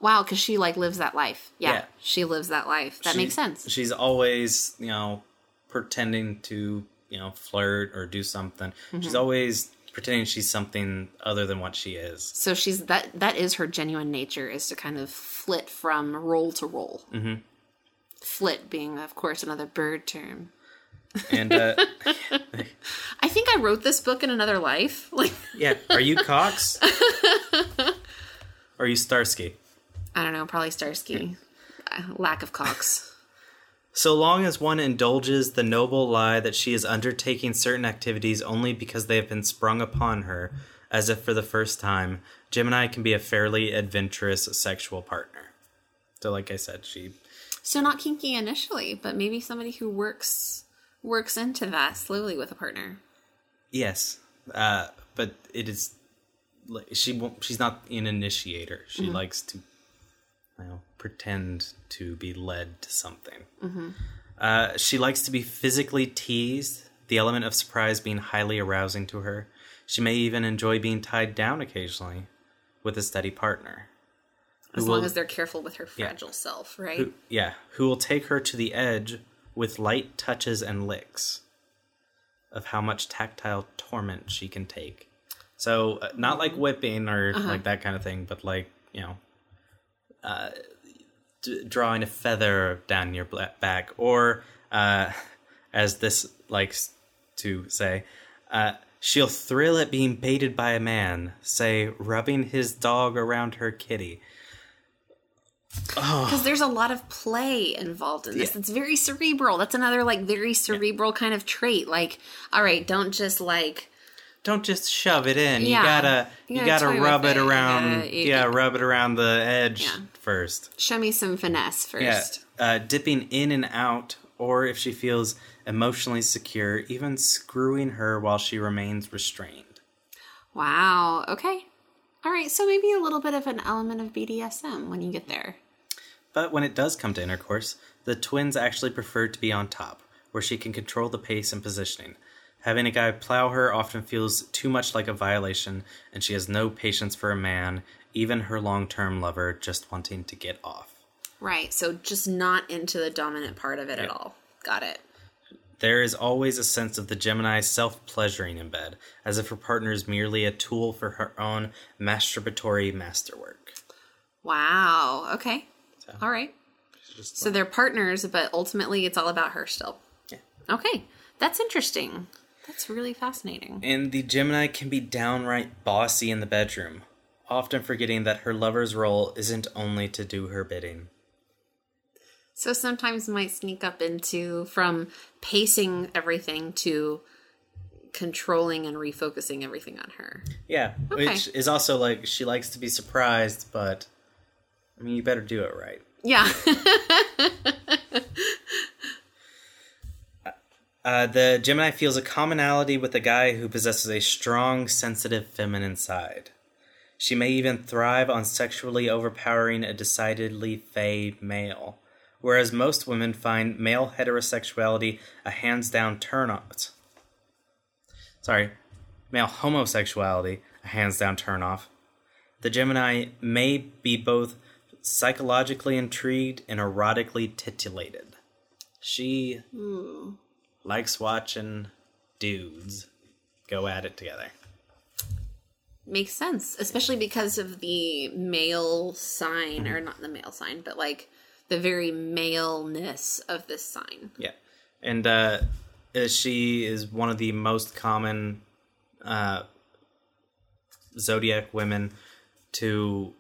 Wow, because she like lives that life. Yeah, Yeah. she lives that life. That She- makes sense. She's always, you know, pretending to, you know, flirt or do something. Mm-hmm. She's always pretending she's something other than what she is. So she's that. That is her genuine nature is to kind of flit from role to role. Mm-hmm. Flit being, of course, another bird term. And uh, <laughs> I think I wrote this book in another life. <laughs> Like Yeah. Are you Cox? <laughs> or are you Starsky? I don't know, probably Starsky. Uh, Lack of cocks. So long as one indulges the noble lie that she is undertaking certain activities only because they have been sprung upon her, as if for the first time, Gemini can be a fairly adventurous sexual partner. So, like I said, she So not kinky initially, but maybe somebody who works works into that slowly with a partner. yes, uh, but it is like she won't. She's not an initiator. She likes to you know, pretend to be led to something. Uh, she likes to be physically teased, the element of surprise being highly arousing to her. She may even enjoy being tied down occasionally with a steady partner. As long will- as they're careful with her fragile self, right? who, yeah, who will take her to the edge with light touches and licks of how much tactile torment she can take. So, uh, not like whipping or like that kind of thing, but like, you know, uh, d- drawing a feather down your back, or uh, as this likes to say, uh, she'll thrill at being baited by a man, say, rubbing his dog around her kitty. <sighs> Because there's a lot of play involved in this. Yeah. It's very cerebral. That's another like very cerebral kind of trait. Like, all right, don't just like don't just shove it in. Yeah. You gotta You you, gotta gotta, rub it it. Around. gotta- you- yeah, rub it around the edge Yeah. First. show me some finesse first. Yeah, uh, dipping in and out, or if she feels emotionally secure, even screwing her while she remains restrained. Wow. Okay. All right. So maybe a little bit of an element of BDSM when you get there. But when it does come to intercourse, the twins actually prefer to be on top, where she can control the pace and positioning. Having a guy plow her often feels too much like a violation, and she has no patience for a man, even her long term lover, just wanting to get off. Right. So just not into the dominant part of it at all. Got it. There is always a sense of the Gemini self pleasuring in bed, as if her partner is merely a tool for her own masturbatory masterwork. Wow. Okay. All right. So they're partners, but ultimately it's all about her still. Yeah. Okay. That's interesting. That's really fascinating. And the Gemini can be downright bossy in the bedroom, often forgetting that her lover's role isn't only to do her bidding. So sometimes might sneak up into from pacing everything to controlling and refocusing everything on her. Yeah, Okay. which is also like she likes to be surprised, but I mean, you better do it right. Yeah. <laughs> Uh, the Gemini feels a commonality with a guy who possesses a strong, sensitive feminine side. She may even thrive on sexually overpowering a decidedly fey male, whereas most women find male heterosexuality a hands down turn on. Sorry, male homosexuality a hands down turn off. The Gemini may be both psychologically intrigued and erotically titillated. She likes watching dudes go at it together. Makes sense, especially because of the male sign, or not the male sign, but like the very maleness of this sign. Yeah, and uh, uh, she is one of the most common uh, zodiac women to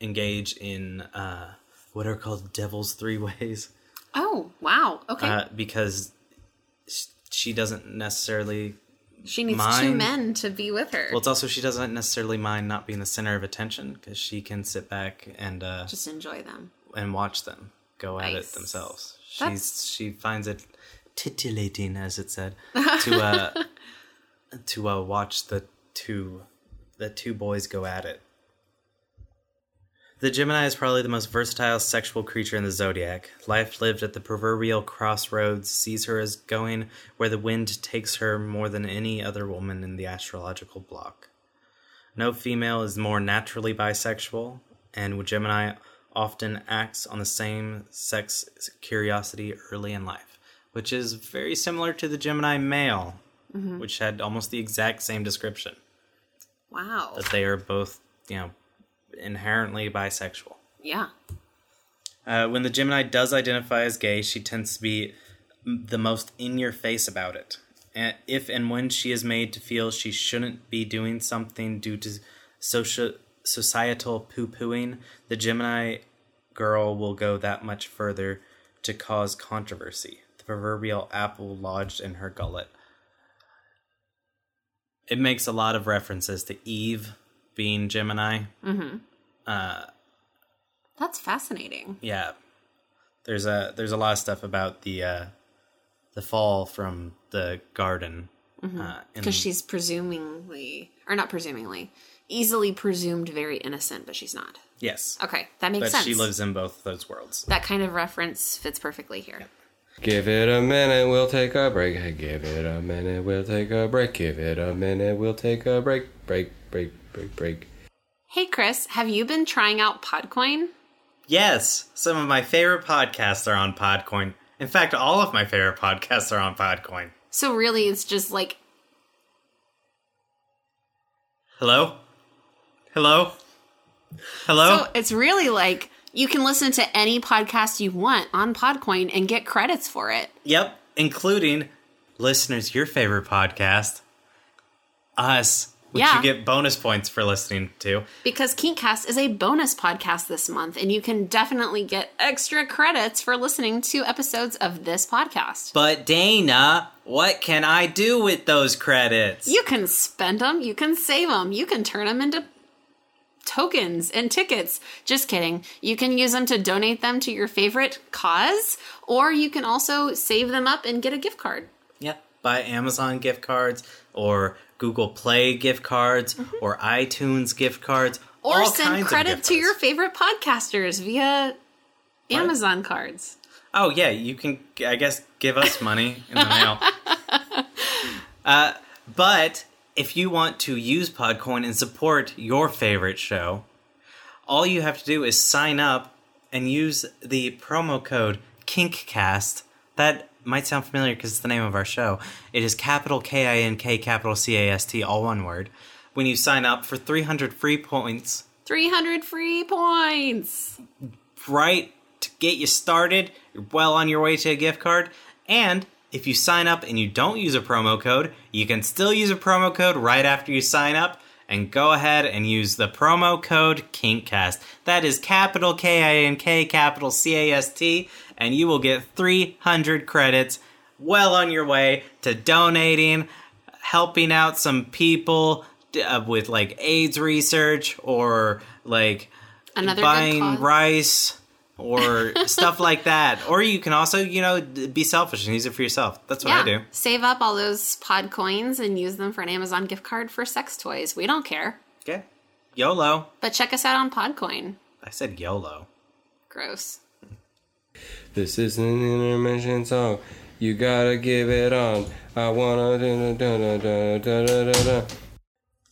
engage in uh, what are called devil's three ways Oh, wow. Okay. uh, because she doesn't necessarily. she needs two men to be with her. Well, it's also she doesn't necessarily mind not being the center of attention because she can sit back and uh, Just enjoy them. and watch them go at Nice. it themselves. She's That's- she finds it titillating, as it said, <laughs> to uh to uh watch the two the two boys go at it. The Gemini is probably the most versatile sexual creature in the zodiac. Life lived at the proverbial crossroads sees her as going where the wind takes her more than any other woman in the astrological block. No female is more naturally bisexual, and Gemini often acts on the same sex curiosity early in life, which is very similar to the Gemini male, mm-hmm. which had almost the exact same description Wow. that they are both, you know, inherently bisexual. Yeah. Uh, when the Gemini does identify as gay, she tends to be the most in your face about it. And if and when she is made to feel she shouldn't be doing something due to social societal poo pooing, the Gemini girl will go that much further to cause controversy. The proverbial apple lodged in her gullet. It makes a lot of references to Eve being Gemini. That's fascinating. yeah there's a there's a lot of stuff about the uh the fall from the garden uh in- Because she's presumingly, or not presumingly, easily presumed very innocent, but she's not. Yes. Okay, that makes But sense. she lives in both those worlds. that kind of reference fits perfectly here. Give it a minute, we'll take a break. Give it a minute, we'll take a break. Give it a minute, we'll take a break. Break, break, break, break. Hey, Chris, have you been trying out Podcoin? Yes, some of my favorite podcasts are on Podcoin. In fact, all of my favorite <laughs> podcasts are on Podcoin. So really, it's just like Hello? Hello? Hello? so. It's really like you can listen to any podcast you want on Podcoin and get credits for it. Yep, including listeners, your favorite podcast, us, which Yeah. you get bonus points for listening to. Because Kinkcast is a bonus podcast this month, and you can definitely get extra credits for listening to episodes of this podcast. But Dana, what can I do with those credits? You can spend them, you can save them, you can turn them into tokens and tickets. Just kidding. You can use them to donate them to your favorite cause, or you can also save them up and get a gift card. Yep, buy Amazon gift cards or Google Play gift cards or iTunes gift cards. Mm-hmm. Or send credit to your favorite podcasters via Amazon cards. Oh yeah, you can. I guess give us money in the mail. <laughs> uh, but if you want to use Podcoin and support your favorite show, all you have to do is sign up and use the promo code KINKCAST. That might sound familiar because it's the name of our show. It is capital K I N K capital C A S T, all one word. When you sign up for 300 free points, 300 free points. right to get you started. You're well on your way to a gift card. And if you sign up and you don't use a promo code, you can still use a promo code right after you sign up. And go ahead and use the promo code KINKCAST. That is capital K I N K, capital C A S T, and you will get 300 credits. Well on your way to donating, helping out some people uh, with like AIDS research or like Another buying rice or <laughs> stuff like that. Or you can also, you know, be selfish and use it for yourself. That's what I do. Save up all those pod coins and use them for an Amazon gift card for sex toys. We don't care. Okay. YOLO. But check us out on Podcoin. I said YOLO. Gross. This is an intermission song. You gotta give it on. I wanna da da da da da da da da.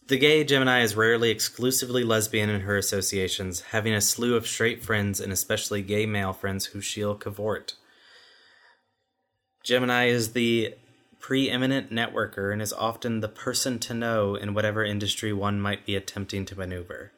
The gay Gemini is rarely exclusively lesbian in her associations, having a slew of straight friends and especially gay male friends who she'll cavort. Gemini is the preeminent networker and is often the person to know in whatever industry one might be attempting to maneuver.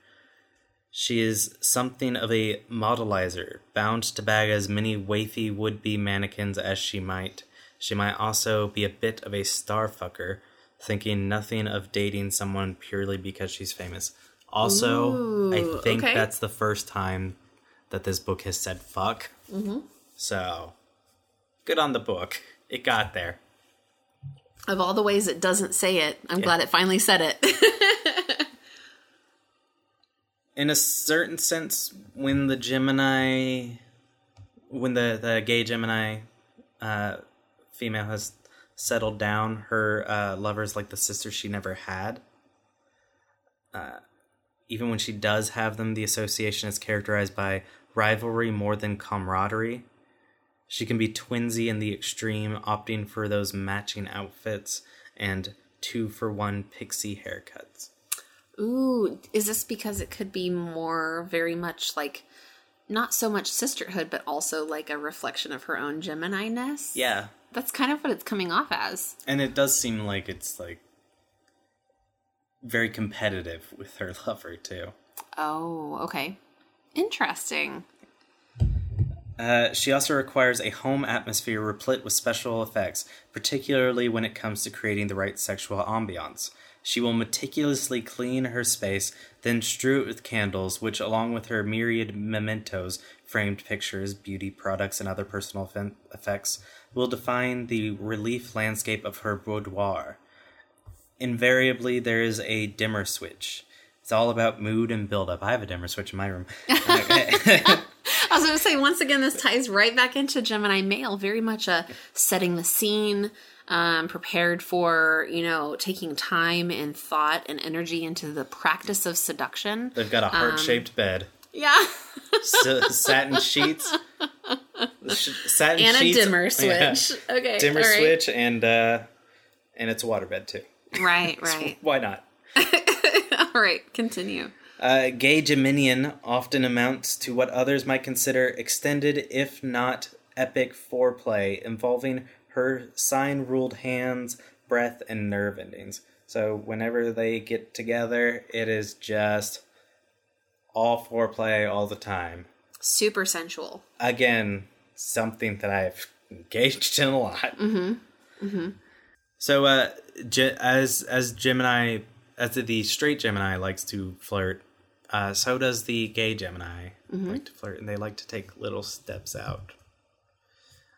She is something of a modelizer, bound to bag as many wafy would be mannequins as she might. She might also be a bit of a starfucker, thinking nothing of dating someone purely because she's famous. Also, I think okay. that's the first time that this book has said fuck. Mm-hmm. So, good on the book. It got there. Of all the ways it doesn't say it, I'm glad it finally said it. <laughs> in a certain sense, when the Gemini, when the the gay Gemini uh, female has settled down, her uh, lover's like the sister she never had. Uh, even when she does have them, the association is characterized by rivalry more than camaraderie. She can be twinsy in the extreme, opting for those matching outfits and two for one pixie haircuts. Ooh, is this because it could be more very much like not so much sisterhood, but also like a reflection of her own Gemini ness? Yeah, That's kind of what it's coming off as. And it does seem like it's like very competitive with her <laughs> lover too. Oh, okay. Interesting. Uh, she also requires a home atmosphere replete with special effects, particularly when it comes to creating the right sexual ambiance. She will meticulously clean her space, then strew it with candles, which, along with her myriad mementos, framed pictures, beauty products, and other personal effects, will define the relief landscape of her boudoir. Invariably, there is a dimmer switch. It's all about mood and build-up. I have a dimmer switch in my room. <laughs> <laughs> <laughs> I was going to say, once again, this ties right back into Gemini male. Very much a setting the scene, um, prepared for, you know, taking time and thought and energy into the practice of seduction. They've got a heart shaped bed, Yeah. S- satin sheets, <laughs> Sh- satin and a sheets, dimmer yeah. switch. Okay. dimmer right. switch, and uh, and it's a waterbed too. Right, <laughs> right. Why not? <laughs> all right, continue. Uh, gay Geminian often amounts to what others might consider extended, if not epic, foreplay involving her sign ruled hands, breath, and nerve endings. So, whenever they get together, it is just all foreplay all the time. Super sensual. Again, something that I've engaged in a lot. Mm-hmm. Mm-hmm. So, uh, as as Gemini, as the straight Gemini likes to flirt, uh, so does the gay Gemini like to flirt, and they like to take little steps out.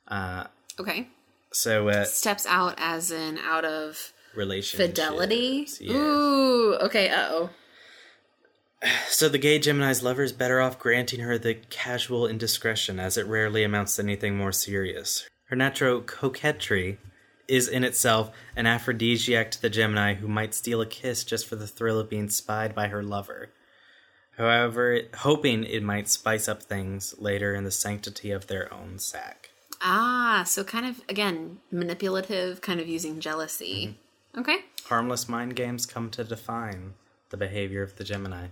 Uh, Okay. So uh, Steps out as in out of relationships. fidelity. Ooh, okay, uh oh. So the gay Gemini's lover is better off granting her the casual indiscretion, as it rarely amounts to anything more serious. Her natural coquetry is in itself an aphrodisiac to the Gemini who might steal a kiss just for the thrill of being spied by her lover. However, hoping it might spice up things later in the sanctity of their own sack. Ah, so kind of again manipulative, kind of using jealousy. Okay. Harmless mind games come to define the behavior of the Gemini.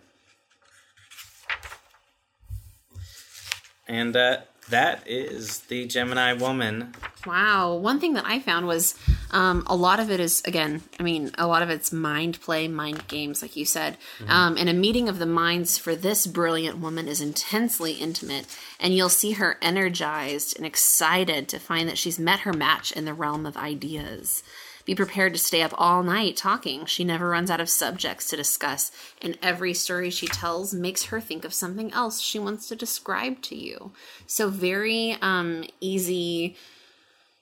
And uh, that is the Gemini woman. Wow. One thing that I found was um, a lot of it is, again, I mean, a lot of it's mind play, mind games, like you said. Um, and a meeting of the minds for this brilliant woman is intensely intimate. And you'll see her energized and excited to find that she's met her match in the realm of ideas. Be prepared to stay up all night talking. She never runs out of subjects to discuss, and every story she tells makes her think of something else she wants to describe to you. So, very um, easy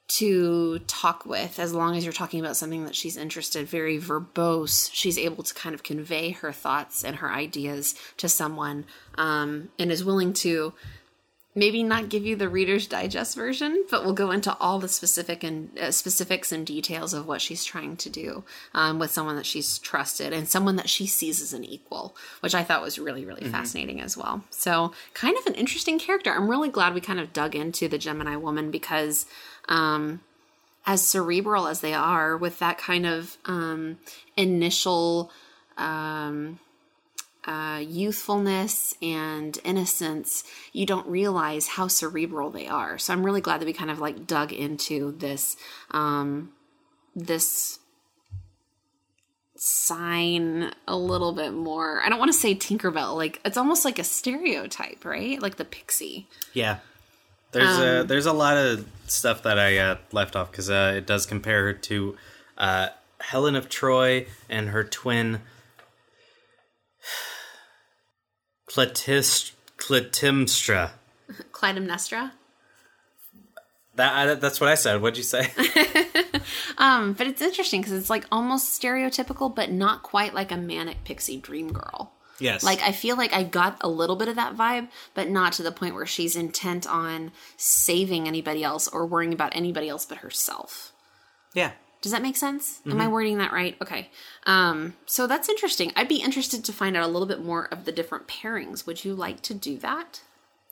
to talk with as long as you're talking about something that she's interested very verbose she's able to kind of convey her thoughts and her ideas to someone um, and is willing to maybe not give you the reader's digest version but will go into all the specific and uh, specifics and details of what she's trying to do um, with someone that she's trusted and someone that she sees as an equal which i thought was really really fascinating as well. So kind of an interesting character. I'm really glad we kind of dug into the gemini woman because um, as cerebral as they are with that kind of um, initial um, uh, youthfulness and innocence, you don't realize how cerebral they are. So I'm really glad that we kind of like dug into this um, this sign a little bit more. I don't want to say Tinkerbell, like it's almost like a stereotype, right? Like the pixie. Yeah. There's a there's a lot of stuff that I uh, left off because uh, it does compare her to uh, Helen of Troy and her twin <sighs> Clytemnestra. <laughs> Clytemnestra. That I, that's what I said. What'd you say? <laughs> Um, but it's interesting because it's like almost stereotypical, but not quite like a manic pixie dream girl. Yes. Like I feel like I got a little bit of that vibe, but not to the point where she's intent on saving anybody else or worrying about anybody else but herself. yeah. Does that make sense? Am I wording that right? Okay. Um, so that's interesting. I'd be interested to find out a little bit more of the different pairings. Would you like to do that?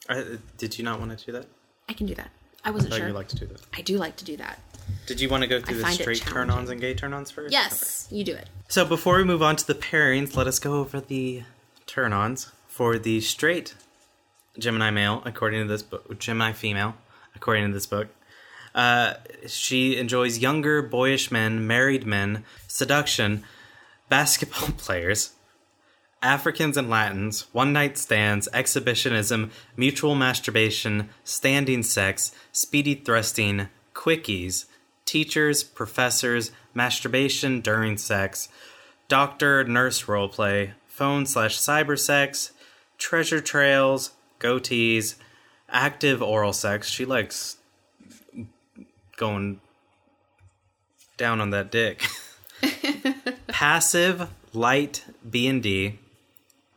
Uh, did you not want to do that? I can do that. I wasn't I sure. you like to do that. I do like to do that. Did you want to go through the straight turn-ons and gay turn-ons first? Yes, you do it. So before we move on to the pairings, let us go over the turn-ons for the straight Gemini male, according to this book. Gemini female, according to this book. Uh, she enjoys younger, boyish men, married men, seduction, basketball <laughs> players, Africans and Latins, one night stands, exhibitionism, mutual masturbation, standing sex, speedy thrusting, quickies, teachers, professors, masturbation during sex, doctor nurse roleplay, phone slash cyber sex, treasure trails, goatees, active oral sex. She likes going down on that dick. <laughs> Passive, light B and D,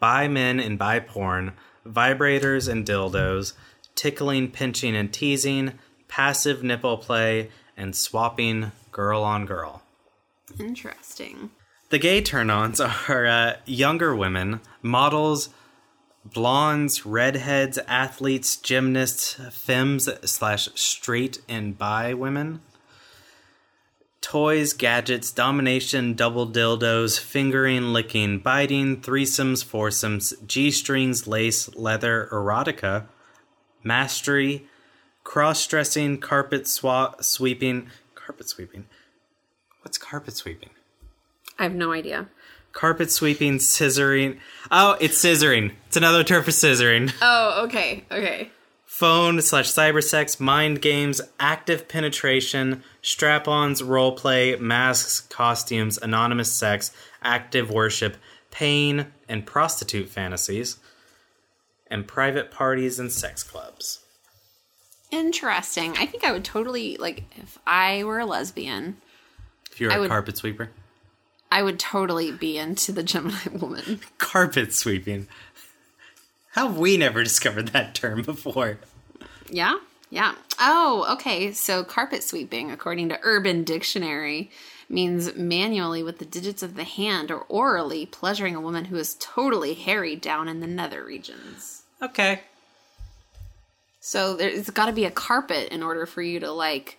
buy men and buy porn, vibrators and dildos, tickling, pinching, and teasing, passive nipple play, and swapping girl on girl. Interesting. The gay turn ons <laughs> are uh, younger women, models, blondes, redheads, athletes, gymnasts, femmes slash straight and bi women. Toys, gadgets, domination, double dildos, fingering, licking, biting, threesomes, foursomes, G strings, lace, leather, erotica, mastery, cross dressing, carpet swa- sweeping. Carpet sweeping? What's carpet sweeping? I have no idea. Carpet sweeping, scissoring. Oh, it's scissoring. It's another term for scissoring. <laughs> Oh, okay, okay. Phone slash cybersex, mind games, active penetration, strap ons, role play, masks, costumes, anonymous sex, active worship, pain, and prostitute fantasies, and private parties and sex clubs. Interesting. I think I would totally like if I were a lesbian, If you're I a would- carpet sweeper, I would totally be into the Gemini <laughs> woman. carpet sweeping. How have we never discovered that term before? Yeah? Yeah. Oh, okay. So carpet sweeping, according to Urban Dictionary, means manually with the digits of the hand or orally pleasuring a woman who is totally hairy down in the nether regions. Okay. So there's got to be a carpet in order for you to like,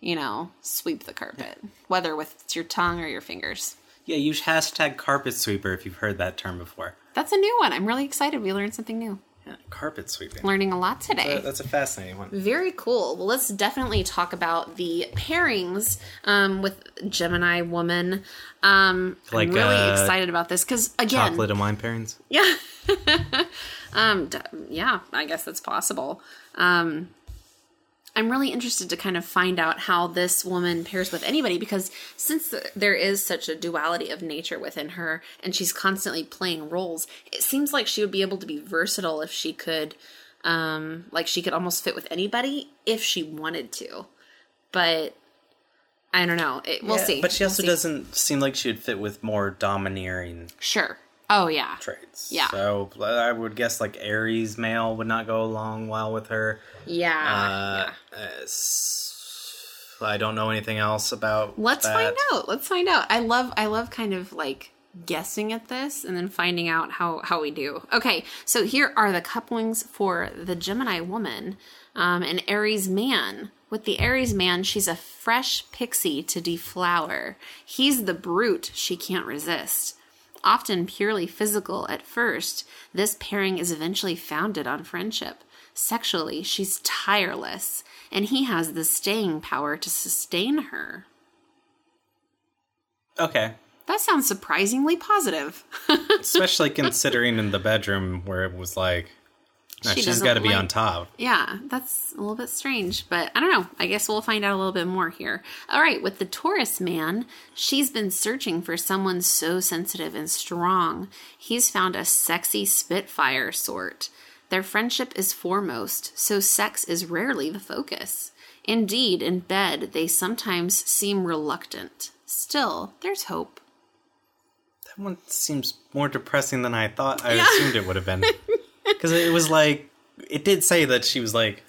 you know, sweep the carpet, whether with your tongue or your fingers. Yeah, use hashtag carpet sweeper if you've heard that term before. That's a new one. I'm really excited. We learned something new. Yeah, carpet sweeping. Learning a lot today. Uh, That's a fascinating one. Very cool. Well, let's definitely talk about the pairings um, with Gemini Woman. Um, Like, I'm really uh, excited about this because again, Chocolate and wine pairings. <laughs> yeah, <laughs> um, d- yeah, I guess that's possible. Um, I'm really interested to kind of find out how this woman pairs with anybody because since there is such a duality of nature within her and she's constantly playing roles, it seems like she would be able to be versatile if she could, um, like she could almost fit with anybody if she wanted to. But I don't know. It, we'll Yeah, see. But she We'll also see. doesn't seem like she would fit with more domineering Sure. Oh yeah. traits. Yeah. So I would guess like Aries male would not go along well with her. Yeah. Uh, yeah. uh, I don't know anything else about. Let's that. find out. Let's find out. I love I love kind of like guessing at this and then finding out how how we do. Okay, so here are the couplings for the Gemini woman um, and Aries man. With the Aries man, she's a fresh pixie to deflower. He's the brute she can't resist. Often purely physical at first, this pairing is eventually founded on friendship. Sexually, she's tireless, and he has the staying power to sustain her. Okay. That sounds surprisingly positive. <laughs> Especially considering in the bedroom where it was like, She she's doesn't got to be like- on top. yeah, that's a little bit strange, but I don't know. I guess we'll find out a little bit more here. All right, with the Taurus man, she's been searching for someone so sensitive and strong. He's found a sexy Spitfire sort. Their friendship is foremost, so sex is rarely the focus. Indeed, in bed, they sometimes seem reluctant. Still, there's hope. That one seems more depressing than I thought. I assumed it would have been <laughs> because it was like it did say that she was like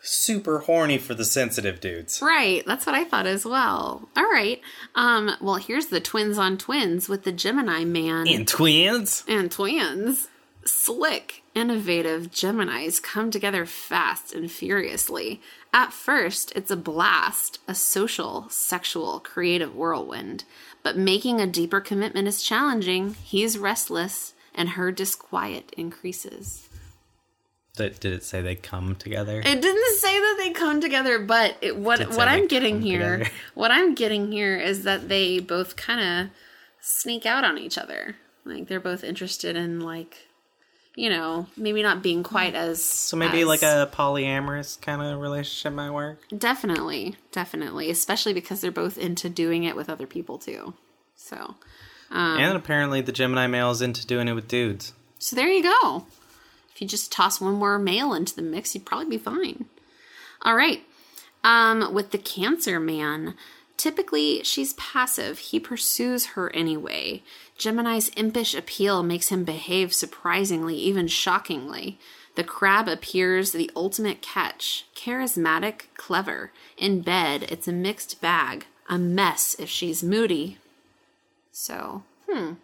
super horny for the sensitive dudes. Right, that's what I thought as well. All right. Um, well, here's the twins on twins with the Gemini man And twins. and twins. Slick, innovative Geminis come together fast and furiously. At first, it's a blast, a social, sexual, creative whirlwind. But making a deeper commitment is challenging. He's restless, and her disquiet increases. Did, did it say they come together? It didn't say that they come together, but it, what Did say what I'm getting here, together. <laughs> what I'm getting here is that they both kind of sneak out on each other. Like they're both interested in like, you know, maybe not being quite as so maybe as- like a polyamorous kind of relationship might work. definitely, definitely, especially because they're both into doing it with other people too. So, Um, and apparently the Gemini male is into doing it with dudes. So there you go. If you just toss one more male into the mix, you'd probably be fine. All right. Um, with the Cancer man, typically she's passive. He pursues her anyway. Gemini's impish appeal makes him behave surprisingly, even shockingly. The crab appears the ultimate catch. Charismatic, clever. In bed, it's a mixed bag. A mess if she's moody. So, hmm,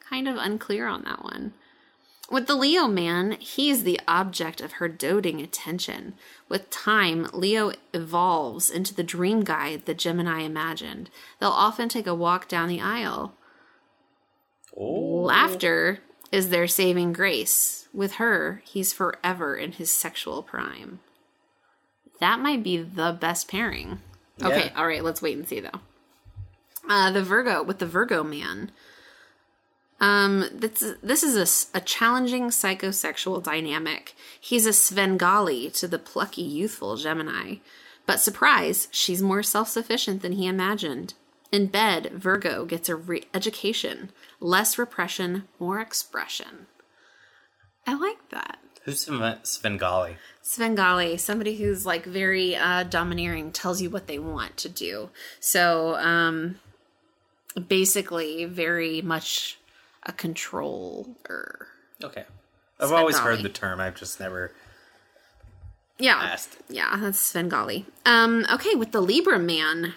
kind of unclear on that one. With the Leo man, he's the object of her doting attention. With time, Leo evolves into the dream guide the Gemini imagined. They'll often take a walk down the aisle. Oh. Laughter is their saving grace. With her, he's forever in his sexual prime. That might be the best pairing. Okay, all right, let's wait and see though. Uh, the Virgo with the Virgo man. Um, this this is a challenging psychosexual dynamic. He's a Svengali to the plucky, youthful Gemini, but surprise, she's more self sufficient than he imagined. In bed, Virgo gets a re- education, less repression, more expression. I like that. Who's Sven- Svengali? Svengali, somebody who's like very uh, domineering, tells you what they want to do. So, um, basically, very much a controller. Okay. I've always heard the term. I've just never Yeah, asked. yeah, that's Svengali. Um, okay, with the Libra man,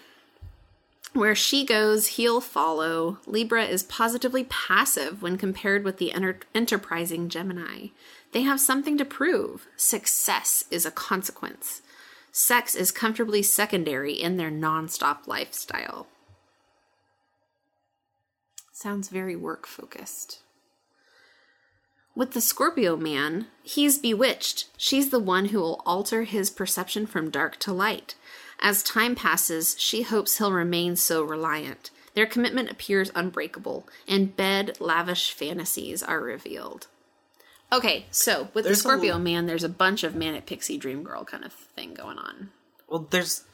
where she goes, he'll follow. Libra is positively passive when compared with the enter- enterprising Gemini. They have something to prove. Success is a consequence. Sex is comfortably secondary in their nonstop lifestyle. Sounds very work focused. With the Scorpio man, he's bewitched. She's the one who will alter his perception from dark to light. As time passes, she hopes he'll remain so reliant. Their commitment appears unbreakable. and bed, lavish fantasies are revealed. Okay, so with There's the Scorpio man, there's a bunch of manic pixie dream girl kind of thing going on. Well, there's.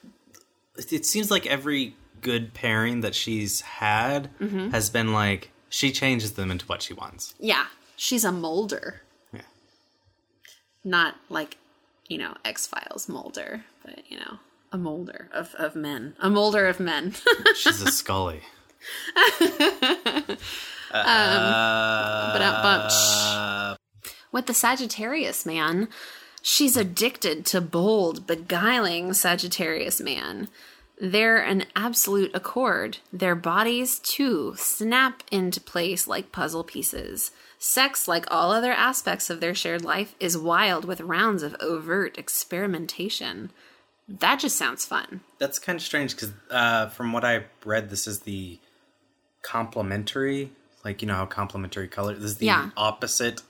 It seems like every good pairing that she's had Mm-hmm. has been like she changes them into what she wants. Yeah, she's a molder. Yeah. Not like, you know, X Files Mulder, but, you know, a molder of, of men. A molder of men. <laughs> She's a Scully. <laughs> bunch. Uh, With the Sagittarius man, she's addicted to bold, beguiling Sagittarius man. They're an absolute accord. Their bodies, too, snap into place like puzzle pieces. Sex, like all other aspects of their shared life, is wild with rounds of overt experimentation. That just sounds fun. that's kind of strange because uh, from what I read, this is the complementary, like you know how complementary color. This is the Yeah. opposite,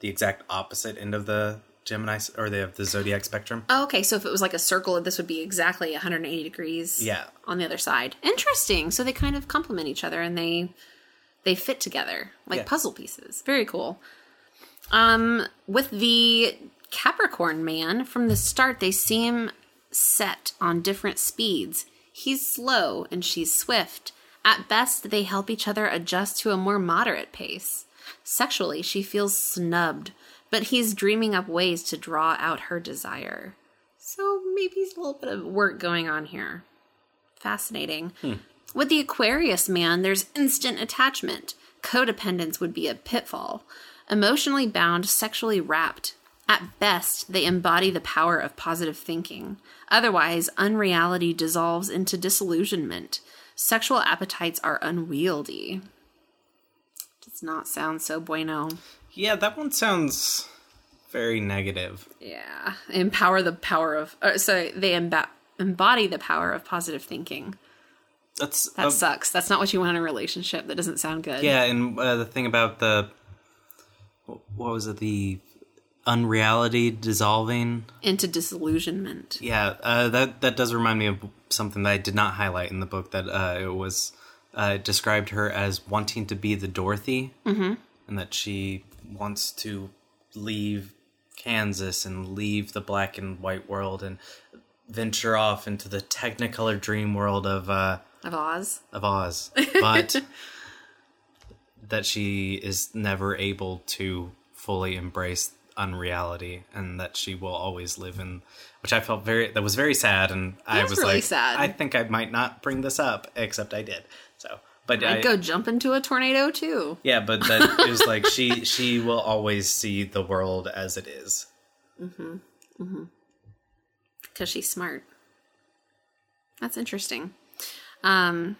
the exact opposite end of the Gemini or the the zodiac spectrum. Oh, okay, so if it was like a circle, this would be exactly 180 degrees. Yeah. On the other side. Interesting. So they kind of complement each other and they they fit together like Yeah. puzzle pieces. Very cool. Um, with the Capricorn man, from the start they seem set on different speeds. He's slow and she's swift. At best, they help each other adjust to a more moderate pace. Sexually, she feels snubbed, but he's dreaming up ways to draw out her desire. So maybe there's a little bit of work going on here. Fascinating. Hmm. With the Aquarius man, there's instant attachment. Codependence would be a pitfall. Emotionally bound, sexually wrapped. At best, they embody the power of positive thinking. Otherwise, unreality dissolves into disillusionment. Sexual appetites are unwieldy. Does not sound so bueno. Yeah, that one sounds very negative. Yeah, empower the power of. Uh, so they emba- embody the power of positive thinking. That's That sucks. That's not what you want in a relationship. That doesn't sound good. yeah, and uh, the thing about the what was it the unreality dissolving Into disillusionment. Yeah, uh, that that does remind me of something that I did not highlight in the book. That uh, it was uh, it described her as wanting to be the Dorothy, mm-hmm. and that she wants to leave Kansas and leave the black and white world and venture off into the Technicolor dream world of uh, Of Oz. of Oz, but <laughs> that she is never able to fully embrace unreality and that she will always live in which I felt very that was very sad and I That's was really like sad. I think I might not bring this up except I did. But I'd I, go jump into a tornado too. yeah, but that is like she <laughs> she will always see the world as it is. because she's smart. That's interesting. Um,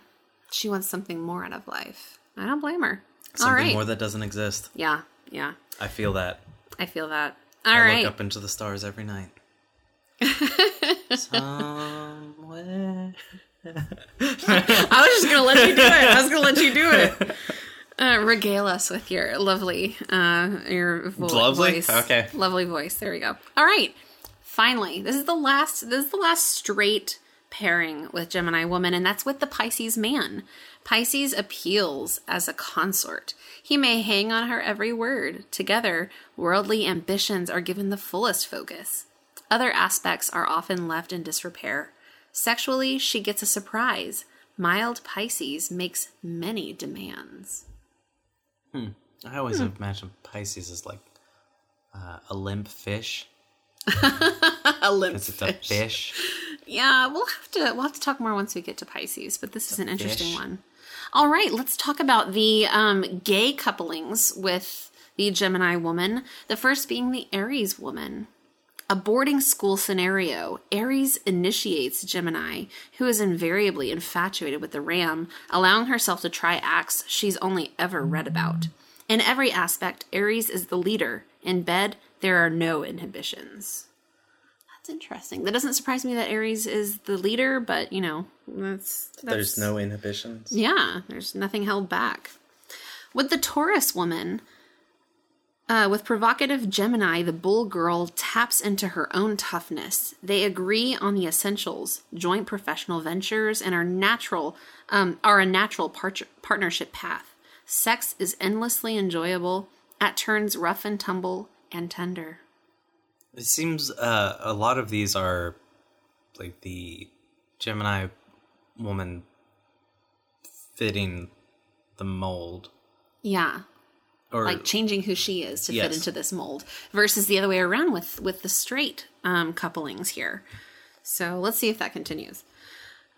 she wants something more out of life. I don't blame her. Something All right. more that doesn't exist. yeah, yeah. I feel that. I feel that. All I right. look up into the stars every night. <laughs> Somewhere. I was just gonna let you do it. I was gonna let you do it. <laughs> Uh, regale us with your lovely, uh, your vo- Lovely? voice. Okay. lovely voice. There we go. All right. Finally, this is the last. This is the last straight pairing with Gemini woman, and that's with the Pisces man. Pisces appeals as a consort. He may hang on her every word. Together, worldly ambitions are given the fullest focus. Other aspects are often left in disrepair. Sexually, she gets a surprise. Mild Pisces makes many demands. Hmm. I always imagine Pisces as like uh, a limp fish. <laughs> A limp It's a fish. Yeah, we'll have to we'll have to talk more once we get to Pisces, but this is an interesting fish. one. All right, let's talk about the um, gay couplings with the Gemini woman. The first being the Aries woman. A boarding school scenario. Aries initiates Gemini, who is invariably infatuated with the ram, allowing herself to try acts she's only ever read about. In every aspect, Aries is the leader. In bed, there are no inhibitions. That's interesting. That doesn't surprise me that Aries is the leader, but you know, that's, that's There's no inhibitions. yeah, there's nothing held back. With the Taurus woman, uh, with provocative Gemini, the bull girl taps into her own toughness. They agree on the essentials, joint professional ventures, and are natural um, are a natural part- partnership path. Sex is endlessly enjoyable, at turns rough and tumble and tender. It seems uh, a lot of these are like the Gemini woman fitting the mold. Yeah, Or like changing who she is to fit into this mold versus the other way around with with the straight um, couplings here. So let's see if that continues.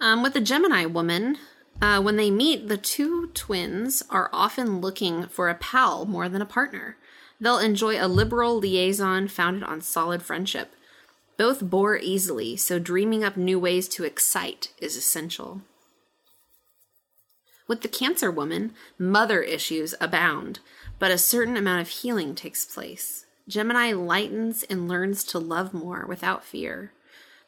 Um, with the gemini woman uh, when they meet the two twins are often looking for a pal more than a partner. They'll enjoy a liberal liaison founded on solid friendship. Both bore easily so dreaming up new ways to excite is essential. With the Cancer woman, mother issues abound, but a certain amount of healing takes place. Gemini lightens and learns to love more without fear.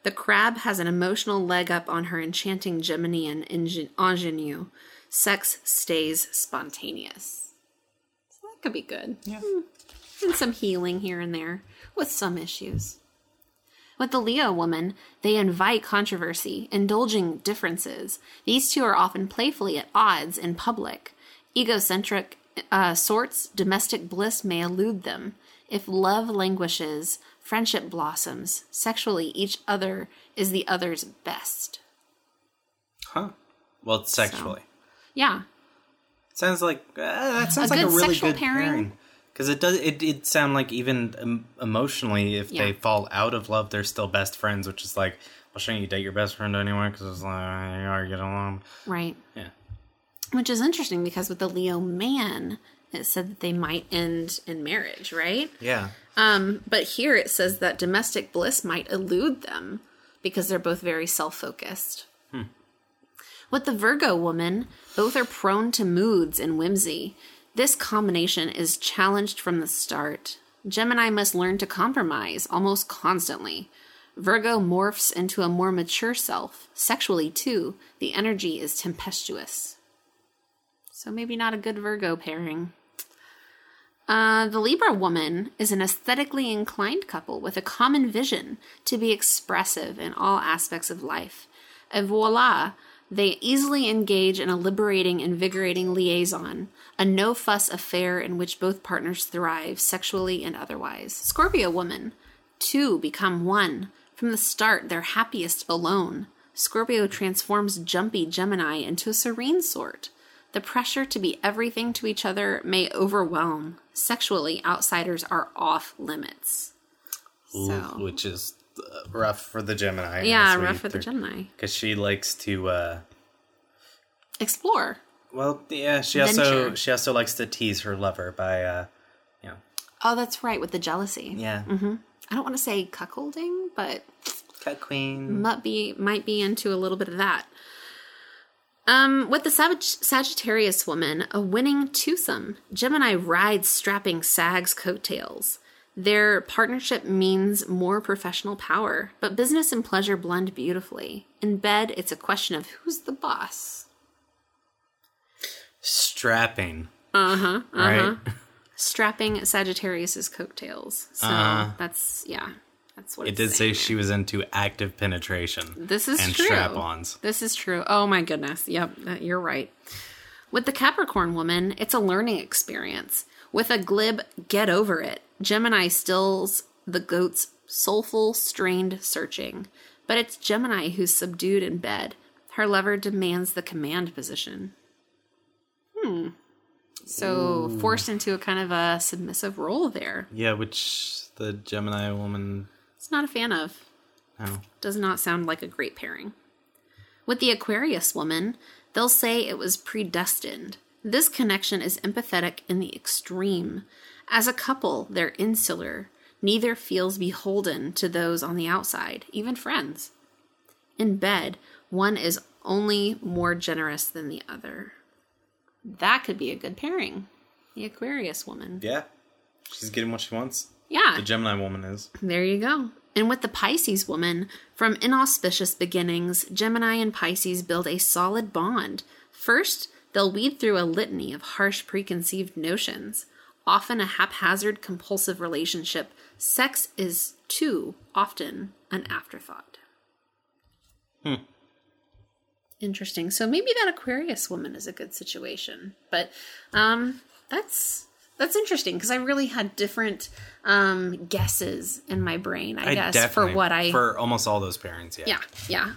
The crab has an emotional leg up on her enchanting Geminian ingen- ingenue. Sex stays spontaneous. So that could be good. Yeah. Hmm. And some healing here and there with some issues. With the Leo woman, they invite controversy, indulging differences. These two are often playfully at odds in public. Egocentric uh, sorts, domestic bliss may elude them. If love languishes, friendship blossoms. Sexually, each other is the other's best. huh? Well, sexually. Yeah, Sounds like uh, that sounds A like a really good pairing? pairing. Because it does it it sound like even um, emotionally, if Yeah. they fall out of love, they're still best friends. Which is like, well, shouldn't you date your best friend anyway? Because it's like you are get along. right. Yeah. Which is interesting because with the Leo man, it said that they might end in marriage, right? Yeah. Um, but here it says that domestic bliss might elude them because they're both very self focused. With the Virgo woman, both are prone to moods and whimsy. This combination is challenged from the start. Gemini must learn to compromise almost constantly. Virgo morphs into a more mature self. Sexually, too, the energy is tempestuous. So maybe not a good Virgo pairing. Uh, the Libra woman is an aesthetically inclined couple with a common vision to be expressive in all aspects of life. And voila, they easily engage in a liberating, invigorating liaison, a no fuss affair in which both partners thrive sexually and otherwise. Scorpio woman, two become one. From the start, they're happiest alone. Scorpio transforms jumpy Gemini into a serene sort. The pressure to be everything to each other may overwhelm. Sexually, outsiders are off limits. So, Which is uh, rough for the Gemini. yeah, rough for the Gemini. Because she likes to uh, explore. Well, yeah, she also she also likes to tease her lover by, uh, you know, Oh, that's right, with the jealousy. yeah, I don't want to say cuckolding, but cuckquean. might be might be into a little bit of that. Um, with the Sag- Sagittarius woman, a winning twosome, Gemini rides strapping Sag's coattails. Their partnership means more professional power, but business and pleasure blend beautifully. In bed, it's a question of who's the boss. Strapping. Uh huh. Uh Right. <laughs> Strapping Sagittarius's coattails. So Uh-huh. that's yeah. That's what It did say saying she was into active penetration. This is and true. strap-ons. This is true. Oh my goodness. Yep, you're right. With the Capricorn woman, it's a learning experience. With a glib get over it, Gemini stills the goat's soulful, strained searching. But it's Gemini who's subdued in bed. Her lover demands the command position. Hmm. So forced into a kind of a submissive role there. Yeah, which the Gemini woman. It's not a fan of. No. does not sound like a great pairing. With the Aquarius woman, they'll say it was predestined. This connection is empathetic in the extreme. As a couple, they're insular. Neither feels beholden to those on the outside, even friends. In bed, one is only more generous than the other. That could be a good pairing. The Aquarius woman. Yeah, she's getting what she wants. Yeah. The Gemini woman is. There you go. And with the Pisces woman, from inauspicious beginnings, Gemini and Pisces build a solid bond. First, they'll weed through a litany of harsh preconceived notions. Often a haphazard, compulsive relationship, sex is too often an afterthought. Hmm. Interesting. So maybe that Aquarius woman is a good situation. But um that's that's interesting because I really had different um guesses in my brain, I, guess, for what I for almost all those pairings. Yeah. yeah, yeah.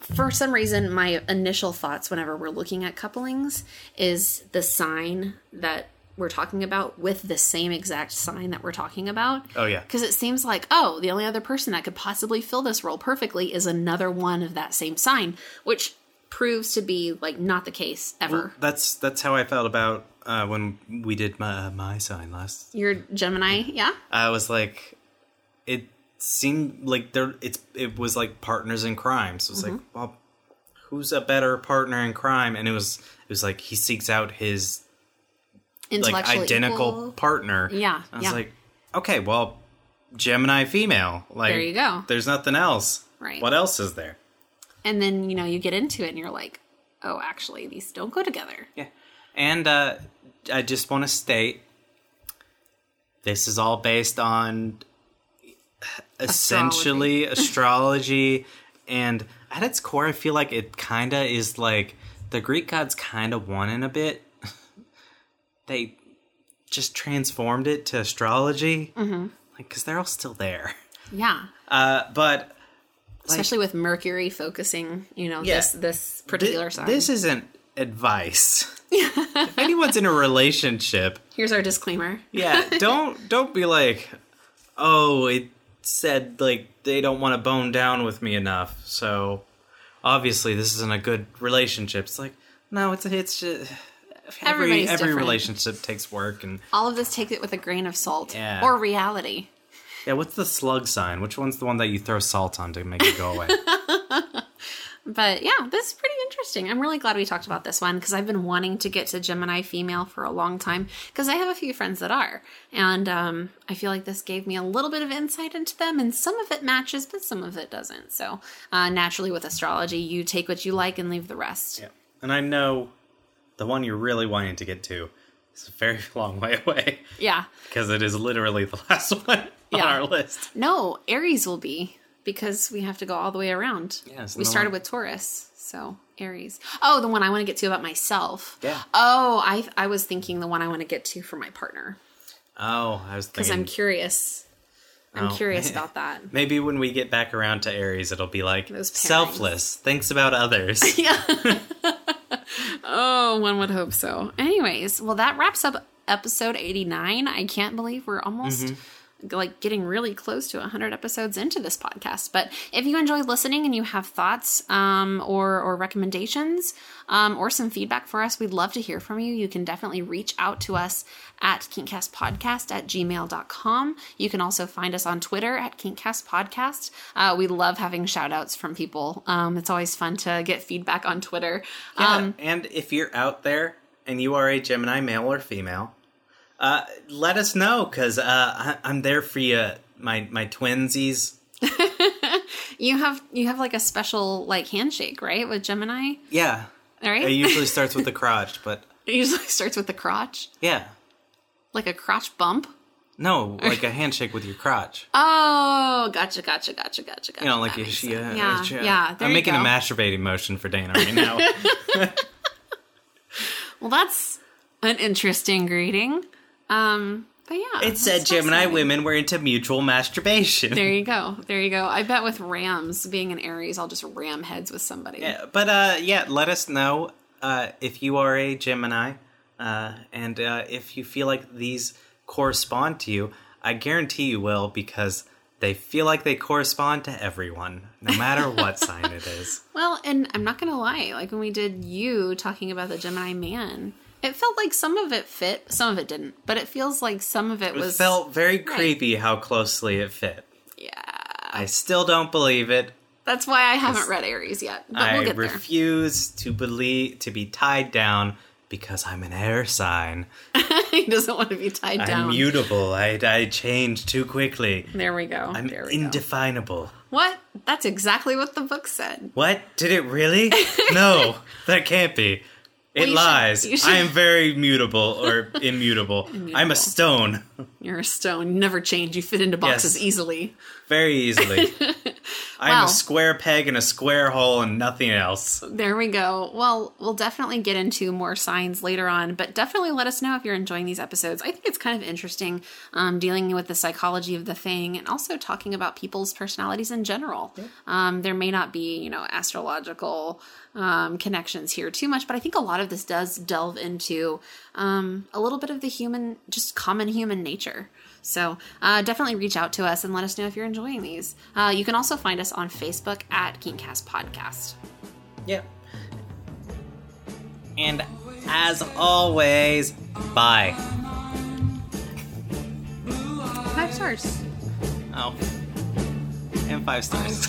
For some reason, my initial thoughts whenever we're looking at couplings is the sign that we're talking about with the same exact sign that we're talking about. Oh, yeah. Because it seems like, oh, the only other person that could possibly fill this role perfectly is another one of that same sign, which proves to be like not the case ever. That's that's how I felt about uh, when we did my my sign last. You're Gemini, yeah? I was like, it seemed like there. It's it was like partners in crime. So it's like, Mm-hmm. well, who's a better partner in crime? And it was it was like he seeks out his like Intellectually identical equal. partner. Yeah, I was yeah. like, okay, well, Gemini female. Like There you go. There's nothing else. Right. What else is there? And then, you know, you get into it and you're like, oh, actually, these don't go together. Yeah. And uh, I just want to state this is all based on essentially <laughs> astrology. and at its core, I feel like it kind of is like the Greek gods kind of won in a bit. <laughs> they just transformed it to astrology. Mm-hmm. Like, because they're all still there. Yeah. Uh, but especially with Mercury focusing, you know, Yeah. this this particular sign. this isn't advice. <laughs> if anyone's in a relationship, Here's our disclaimer. yeah <laughs> don't don't be like oh it said like they don't want to bone down with me enough so obviously this isn't a good relationship it's like no it's it's just every every different. relationship takes work and All of this take it with a grain of salt Yeah. or reality. Yeah what's the slug sign which one's the one that you throw salt on to make it go away <laughs> But yeah, this is pretty interesting. I'm really glad we talked about this one because I've been wanting to get to Gemini female for a long time because I have a few friends that are. And um, I feel like this gave me a little bit of insight into them, and some of it matches, but some of it doesn't. So uh, naturally, with astrology, you take what you like and leave the rest. yeah and i know the one you're really wanting to get to is a very <laughs> long way away Yeah. because it is literally the last <laughs> one on Yeah. our list No, Aries will be because we have to go all the way around. Yes, we started one- with Taurus, so Aries. Oh, the one I want to get to about myself. Yeah. Oh, I I was thinking the one I want to get to for my partner oh i was because I'm curious. I'm Oh. curious <laughs> about that. Maybe when we get back around to Aries, it'll be like selfless, thinks about others. <laughs> yeah. Oh, one would hope so. Anyways, well, that wraps up episode 89. I can't believe we're almost mm-hmm. Like getting really close to 100 episodes into this podcast. But if you enjoy listening and you have thoughts um, or, or recommendations um, or some feedback for us, we'd love to hear from you. You can definitely reach out to us at kinkcastpodcast at gmail.com. You can also find us on Twitter at kinkcastpodcast. Uh, we love having shout outs from people. Um, it's always fun to get feedback on Twitter. Yeah, Um, and if you're out there and you are a Gemini male or female, uh, let us know because uh, I- I'm there for you, my my twinsies. <laughs> you have you have like a special like handshake, right, with Gemini? Yeah, All right. it <laughs> usually starts with the crotch, but It usually starts with the crotch, yeah, like a crotch bump. no, like a handshake with your crotch. <laughs> Oh, gotcha, gotcha, gotcha, gotcha, gotcha. You know, like That a, makes yeah, yeah, I'm you making go. a masturbating motion for Dana right now. Well, that's an interesting greeting. Um, but yeah, it said Gemini women were into mutual masturbation. There you go. <laughs> There you go. I bet with Rams being an Aries, I'll just ram heads with somebody. Yeah, but uh, yeah, let us know uh, if you are a Gemini, uh, and uh, if you feel like these correspond to you. I guarantee you will because they feel like they correspond to everyone, no matter what <laughs> sign it is. Well, and I'm not gonna lie. Like when we did you talking about the Gemini man, it felt like some of it fit, some of it didn't. But it feels like some of it It was felt very creepy how closely it fit. Yeah, I still don't believe it. that's why I haven't read Aries yet. But I we'll get there. refuse to believe to be tied down because I'm an air sign. <laughs> he doesn't want to be tied I'm down. mutable. I, I change too quickly. there we go. I'm there we go. indefinable. What? That's exactly what the book said. What? Did it really? no, that can't be. It Well, should- lies. you should- I am very mutable or <laughs> immutable. I'm a stone. You're a stone. You never change. You fit into boxes Yes. easily. Very easily. <laughs> I'm a square peg in a square hole and nothing else. There we go. Well, we'll definitely get into more signs later on, but definitely let us know if you're enjoying these episodes. I think it's kind of interesting um, dealing with the psychology of the thing and also talking about people's personalities in general. Um, there may not be, you know, astrological um, connections here too much, but I think a lot of this does delve into um, a little bit of the human, just common human nature. So uh, definitely reach out to us and let us know if you're enjoying these. Uh, you can also find us on Facebook at Geekcast Podcast. Yeah. And as always, bye. Five stars. Oh. And five stars.